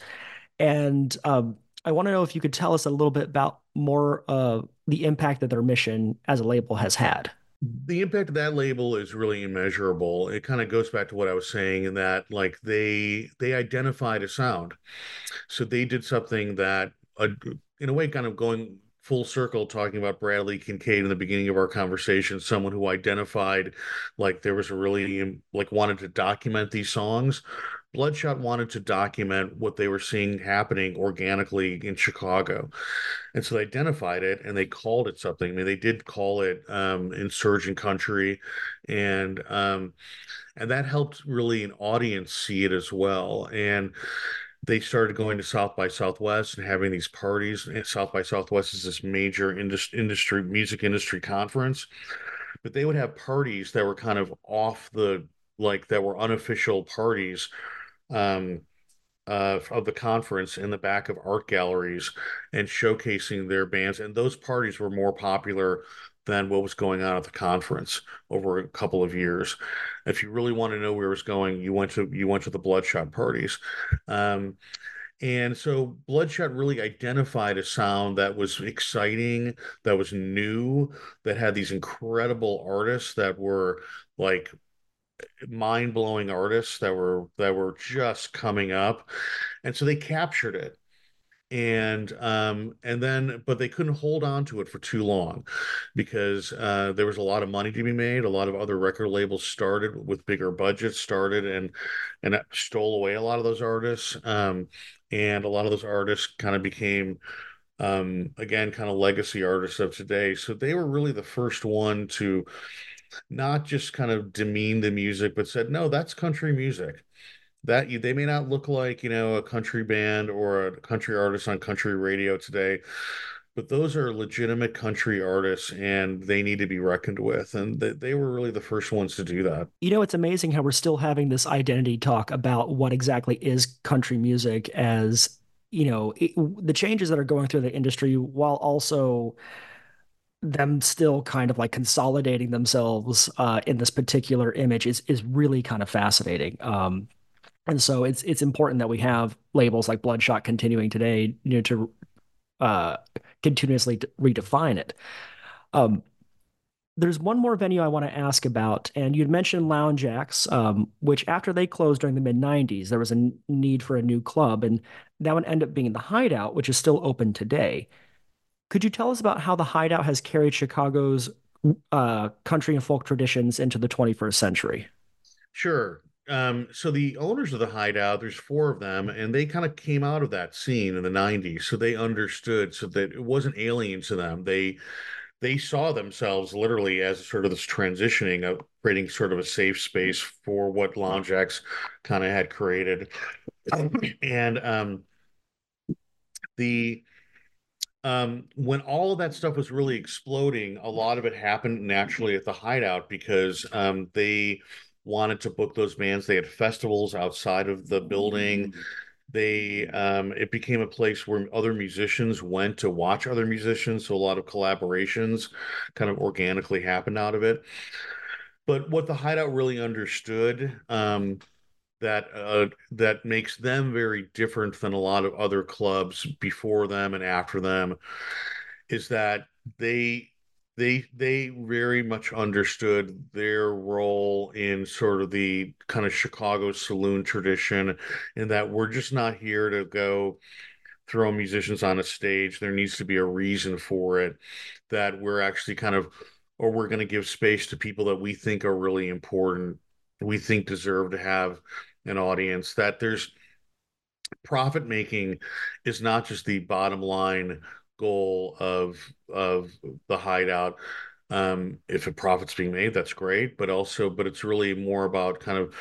A: And um, I want to know if you could tell us a little bit about more uh, the impact that their mission as a label has had.
B: The impact of that label is really immeasurable. It kind of goes back to what I was saying in that, like they they identified a sound, so they did something that, uh, in a way, kind of going full circle talking about Bradley Kincaid in the beginning of our conversation, someone who identified like there was a really like wanted to document these songs. Bloodshot wanted to document what they were seeing happening organically in Chicago. And so they identified it and they called it something. I mean, they did call it um, Insurgent Country. And um, and that helped really an audience see it as well. And they started going to South by Southwest and having these parties. South by Southwest is this major industry music industry conference, but they would have parties that were kind of off the like that were unofficial parties um, uh, of the conference in the back of art galleries and showcasing their bands. And those parties were more popular than what was going on at the conference over a couple of years. If you really want to know where it was going, you went to you went to the Bloodshot parties. Um, and so Bloodshot really identified a sound that was exciting, that was new, that had these incredible artists that were like mind-blowing artists that were that were just coming up. And so they captured it and um and then but they couldn't hold on to it for too long because uh there was a lot of money to be made. A lot of other record labels started with bigger budgets started and and stole away a lot of those artists um and a lot of those artists kind of became um again kind of legacy artists of today. So they were really the first one to not just kind of demean the music but said no that's country music that you, they may not look like you know a country band or a country artist on country radio today but those are legitimate country artists and they need to be reckoned with and they, they were really the first ones to do that
A: you know it's amazing how we're still having this identity talk about what exactly is country music as you know it, the changes that are going through the industry while also them still kind of like consolidating themselves uh, in this particular image is is really kind of fascinating. Um, and so it's it's important that we have labels like Bloodshot continuing today, you know, to uh, continuously redefine it. Um, there's one more venue I want to ask about, and you'd mentioned Lounge Ax, um, which after they closed during the mid '90s, there was a need for a new club, and that would end up being the Hideout, which is still open today. Could you tell us about how the Hideout has carried Chicago's uh, country and folk traditions into the 21st century?
B: Sure um, so the owners of the hideout, there's four of them, and they kind of came out of that scene in the 90s. So they understood so that it wasn't alien to them. They they saw themselves literally as sort of this transitioning of creating sort of a safe space for what Lounge Ax kind of had created. and um the um, when all of that stuff was really exploding, a lot of it happened naturally at the hideout because um, they wanted to book those bands. They had festivals outside of the building. Mm-hmm. They um, it became a place where other musicians went to watch other musicians. So a lot of collaborations kind of organically happened out of it. But what the Hideout really understood um, that uh, that makes them very different than a lot of other clubs before them and after them is that they they they very much understood their role in sort of the kind of Chicago saloon tradition in that we're just not here to go throw musicians on a stage. There needs to be a reason for it that we're actually kind of or we're going to give space to people that we think are really important we think deserve to have an audience that there's profit making is not just the bottom line goal of of the hideout. Um if a profit's being made that's great but also but it's really more about kind of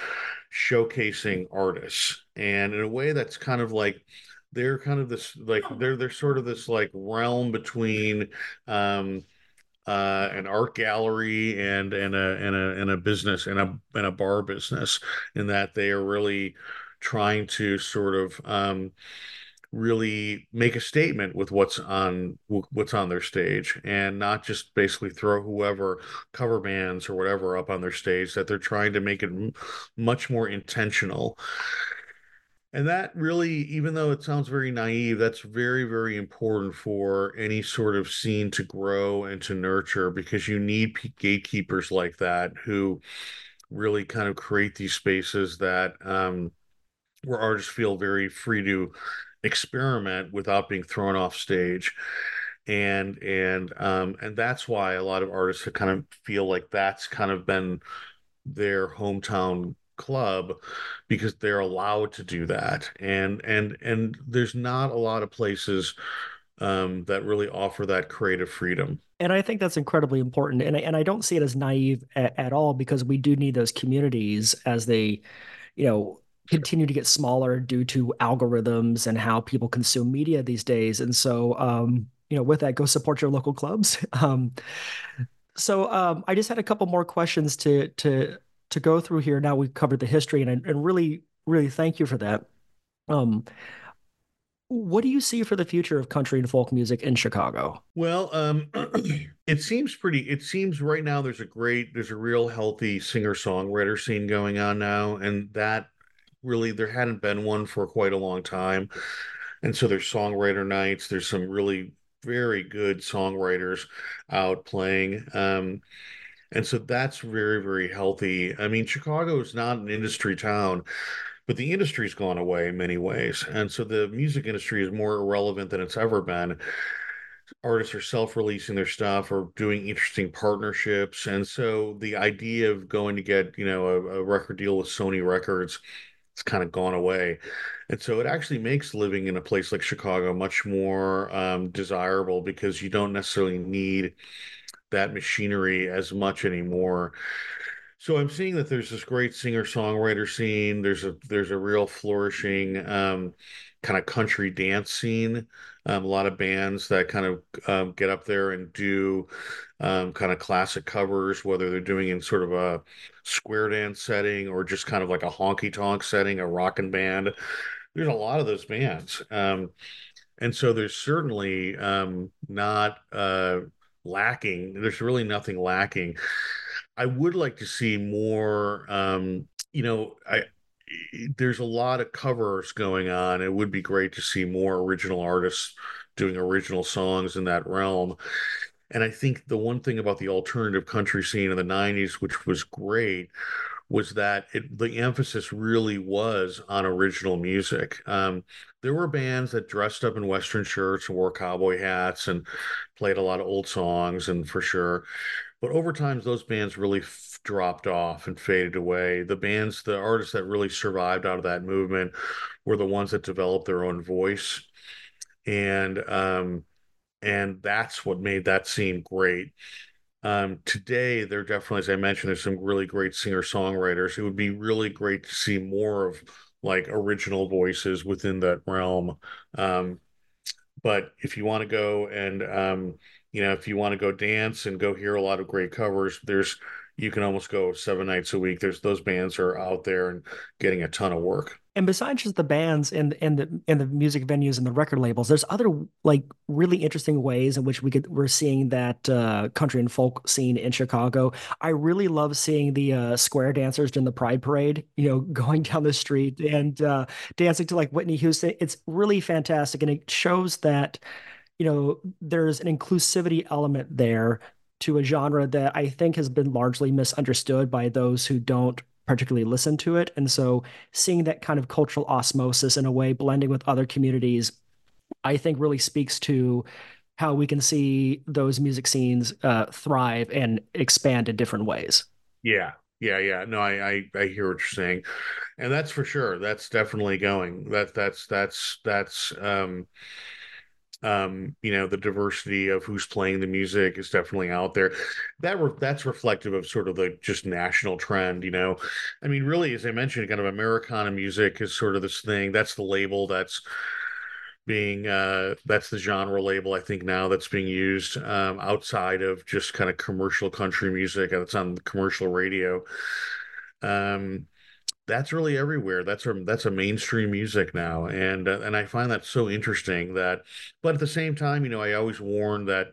B: showcasing artists. And in a way that's kind of like they're kind of this like they're they're sort of this like realm between um uh, an art gallery and and a and a and a business and a and a bar business in that they are really trying to sort of um, really make a statement with what's on what's on their stage and not just basically throw whoever cover bands or whatever up on their stage that they're trying to make it much more intentional. And that really even though it sounds very naive that's very very important for any sort of scene to grow and to nurture because you need gatekeepers like that who really kind of create these spaces that um, where artists feel very free to experiment without being thrown off stage. And and um and that's why a lot of artists kind of feel like that's kind of been their hometown club because they're allowed to do that. And and and there's not a lot of places um, that really offer that creative freedom.
A: And i think that's incredibly important. And I, and I don't see it as naive at, at all because we do need those communities as they you know continue to get smaller due to algorithms and how people consume media these days. And so, um, you know, with that, go support your local clubs. Um, so um, I just had a couple more questions to to to go through here. Now we've covered the history, and and really really thank you for that. Um, what do you see for the future of country and folk music in Chicago?
B: Well, um, it seems pretty. It seems right now there's a great, there's a real healthy singer songwriter scene going on now, and that really there hadn't been one for quite a long time. And so there's songwriter nights. There's some really very good songwriters out playing. Um, and so that's very, very healthy. I mean, Chicago is not an industry town but the industry's gone away in many ways. And so the music industry is more irrelevant than it's ever been. Artists are self releasing their stuff or doing interesting partnerships. And so the idea of going to get, you know, a, a record deal with Sony Records, it's kind of gone away. And so it actually makes living in a place like Chicago much more um, desirable because you don't necessarily need that machinery as much anymore. So I'm seeing that there's this great singer-songwriter scene. There's a there's a real flourishing um, kind of country dance scene. Um, a lot of bands that kind of um, get up there and do um, kind of classic covers, whether they're doing in sort of a square dance setting or just kind of like a honky tonk setting, a rockin' band. There's a lot of those bands. Um, and so there's certainly um, not uh, lacking. There's really nothing lacking. I would like to see more. Um, you know, I there's a lot of covers going on. It would be great to see more original artists doing original songs in that realm. And I think the one thing about the alternative country scene in the 90s, which was great, was that it, the emphasis really was on original music. Um, there were bands that dressed up in Western shirts and wore cowboy hats and played a lot of old songs, and for sure. But over time, those bands really dropped off and faded away. The bands, the artists that really survived out of that movement were the ones that developed their own voice. And um, and that's what made that scene great. Um, today, there definitely, as I mentioned, there's some really great singer songwriters. It would be really great to see more of like original voices within that realm. Um, but if you want to go and um, you know, if you want to go dance and go hear a lot of great covers, there's you can almost go seven nights a week. There's those bands are out there and getting a ton of work.
A: And besides just the bands and and the and the music venues and the record labels, there's other like really interesting ways in which we could we're seeing that uh, country and folk scene in Chicago. I really love seeing the uh, square dancers in the Pride Parade. You know, going down the street and uh, dancing to like Whitney Houston. It's really fantastic, and it shows that you know, there's an inclusivity element there to a genre that I think has been largely misunderstood by those who don't particularly listen to it. And so seeing that kind of cultural osmosis in a way, blending with other communities, I think really speaks to how we can see those music scenes uh, thrive and expand in different ways.
B: Yeah. Yeah, yeah. No, I, I I hear what you're saying. And that's for sure. That's definitely going. That that's that's that's um um you know the diversity of who's playing the music is definitely out there. That re- that's reflective of sort of the just national trend you know? I mean really as i mentioned kind of americana music is sort of this thing that's the label that's being uh that's the genre label i think now that's being used um outside of just kind of commercial country music that's on commercial radio. Um that's really everywhere. That's a that's a mainstream music now, and uh, and I find that so interesting. That, but at the same time, you know, I always warn that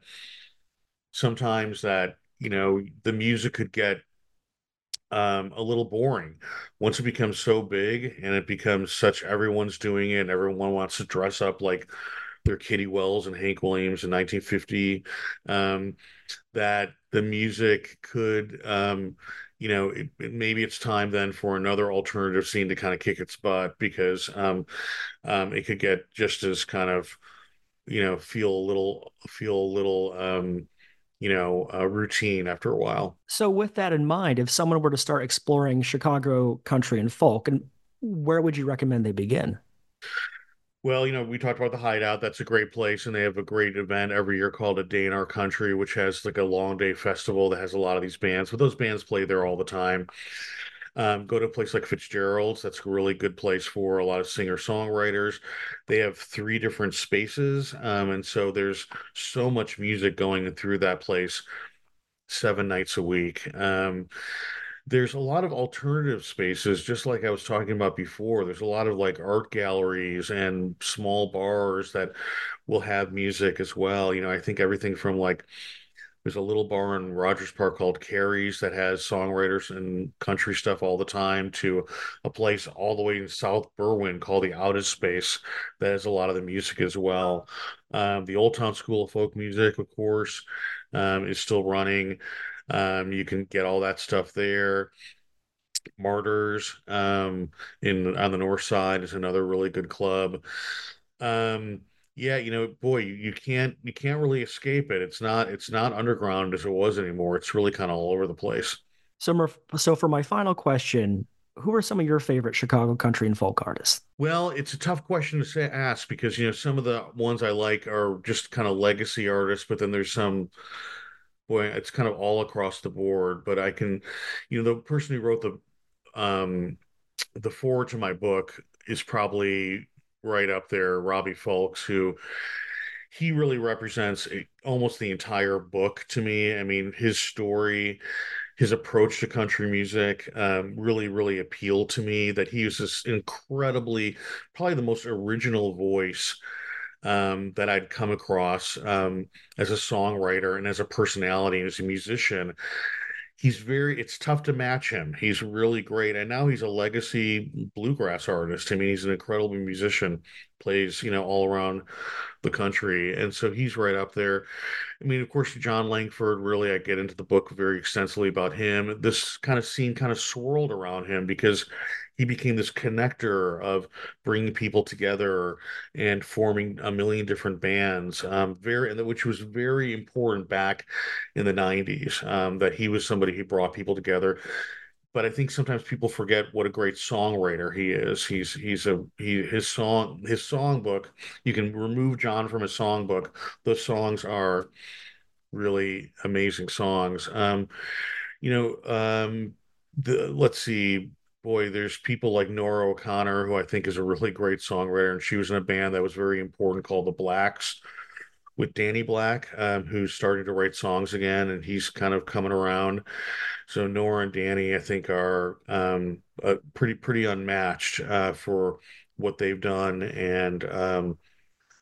B: sometimes that you know the music could get um, a little boring once it becomes so big and it becomes such everyone's doing it and everyone wants to dress up like they're Kitty Wells and Hank Williams in 1950 um, that the music could um, you know, it, it, maybe it's time then for another alternative scene to kind of kick its butt because um, um, it could get just as kind of, you know, feel a little, feel a little, um, you know, uh, routine after a while.
A: So, with that in mind, if someone were to start exploring Chicago country and folk, and where would you recommend they begin?
B: Well, you know, we talked about the Hideout. That's a great place, and they have a great event every year called A Day in Our Country, which has like a long day festival that has a lot of these bands. But those bands play there all the time. Um, go to a place like Fitzgerald's. That's a really good place for a lot of singer songwriters. They have three different spaces, um, and so there's so much music going through that place seven nights a week. Um, there's a lot of alternative spaces, just like I was talking about before. There's a lot of like art galleries and small bars that will have music as well. You know, I think everything from like there's a little bar in Rogers Park called Carrie's that has songwriters and country stuff all the time to a place all the way in South Berwyn called the Out Space that has a lot of the music as well. Um, the Old Town School of Folk Music, of course, um, is still running. Um, you can get all that stuff there. Martyrs um, in on the north side is another really good club. Um, yeah, you know, boy, you, you can't you can't really escape it. It's not it's not underground as it was anymore. It's really kind of all over the place.
A: So, so for my final question, who are some of your favorite Chicago country and folk artists?
B: Well, it's a tough question to say ask because you know some of the ones I like are just kind of legacy artists, but then there's some boy, it's kind of all across the board. But I can, you know, the person who wrote the um the foreword to my book is probably right up there, Robbie Fulks, who he really represents almost the entire book to me. I mean, his story, his approach to country music um, really, really appealed to me. That he was this incredibly, probably the most original voice um, that I'd come across um, as a songwriter and as a personality and as a musician he's very it's tough to match him. He's really great. And now he's a legacy bluegrass artist. I mean he's an incredible musician plays you know all around the country. And so he's right up there. I mean of course Jon Langford really i get into the book very extensively about him. This kind of scene kind of swirled around him because he became this connector of bringing people together and forming a million different bands. Um, very, which was very important back in the '90s. Um, that he was somebody who brought people together. But I think sometimes people forget what a great songwriter he is. He's he's a he his song his songbook. You can remove Jon from his songbook. Those songs are really amazing songs. Um, you know, um, the let's see boy, there's people like Nora O'Connor, who I think is a really great songwriter, and she was in a band that was very important called the Blacks with Danny Black, um, who's starting to write songs again, and he's kind of coming around. So Nora and Danny, I think, are um, pretty pretty unmatched uh, for what they've done. And um,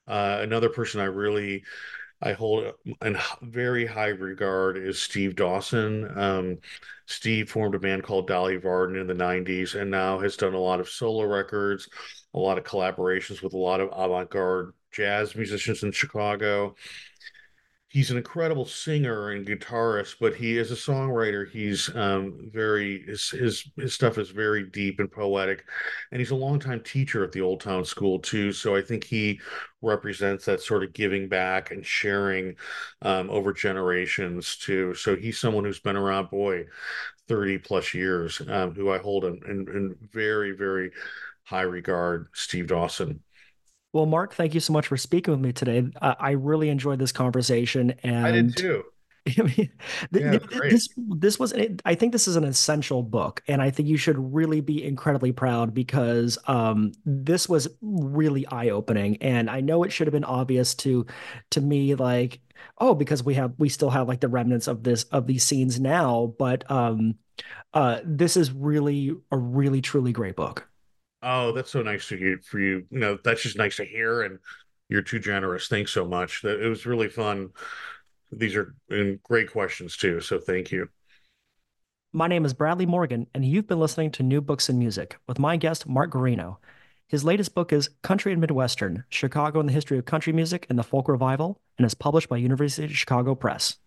B: uh, another person I really I hold in very high regard is Steve Dawson. Um, Steve formed a band called Dolly Varden in the 90s and now has done a lot of solo records, a lot of collaborations with a lot of avant garde jazz musicians in Chicago he's an incredible singer and guitarist, but he is a songwriter. He's um, very his, his his stuff is very deep and poetic, and he's a longtime teacher at the Old Town School too. So I think he represents that sort of giving back and sharing um, over generations too. So he's someone who's been around, boy, thirty plus years, um, who I hold in, in, in very very high regard. Steve Dawson.
A: Well, Mark, thank you so much for speaking with me today. Uh, I really enjoyed this conversation, and
B: I did too.
A: I mean, yeah, this this was I think this is an essential book, and I think you should really be incredibly proud because um, this was really eye opening, and I know it should have been obvious to to me, like oh, because we have we still have like the remnants of this of these scenes now, but um, uh, this is really a really truly great book.
B: Oh, that's so nice to hear for you. You know, that's just nice to hear, and you're too generous. Thanks so much. That it was really fun. These are great questions too. So thank you.
A: My name is Bradley Morgan, and you've been listening to New Books in Music with my guest Mark Guarino. His latest book is Country and Midwestern: Chicago in the History of Country Music and the Folk Revival, and is published by University of Chicago Press.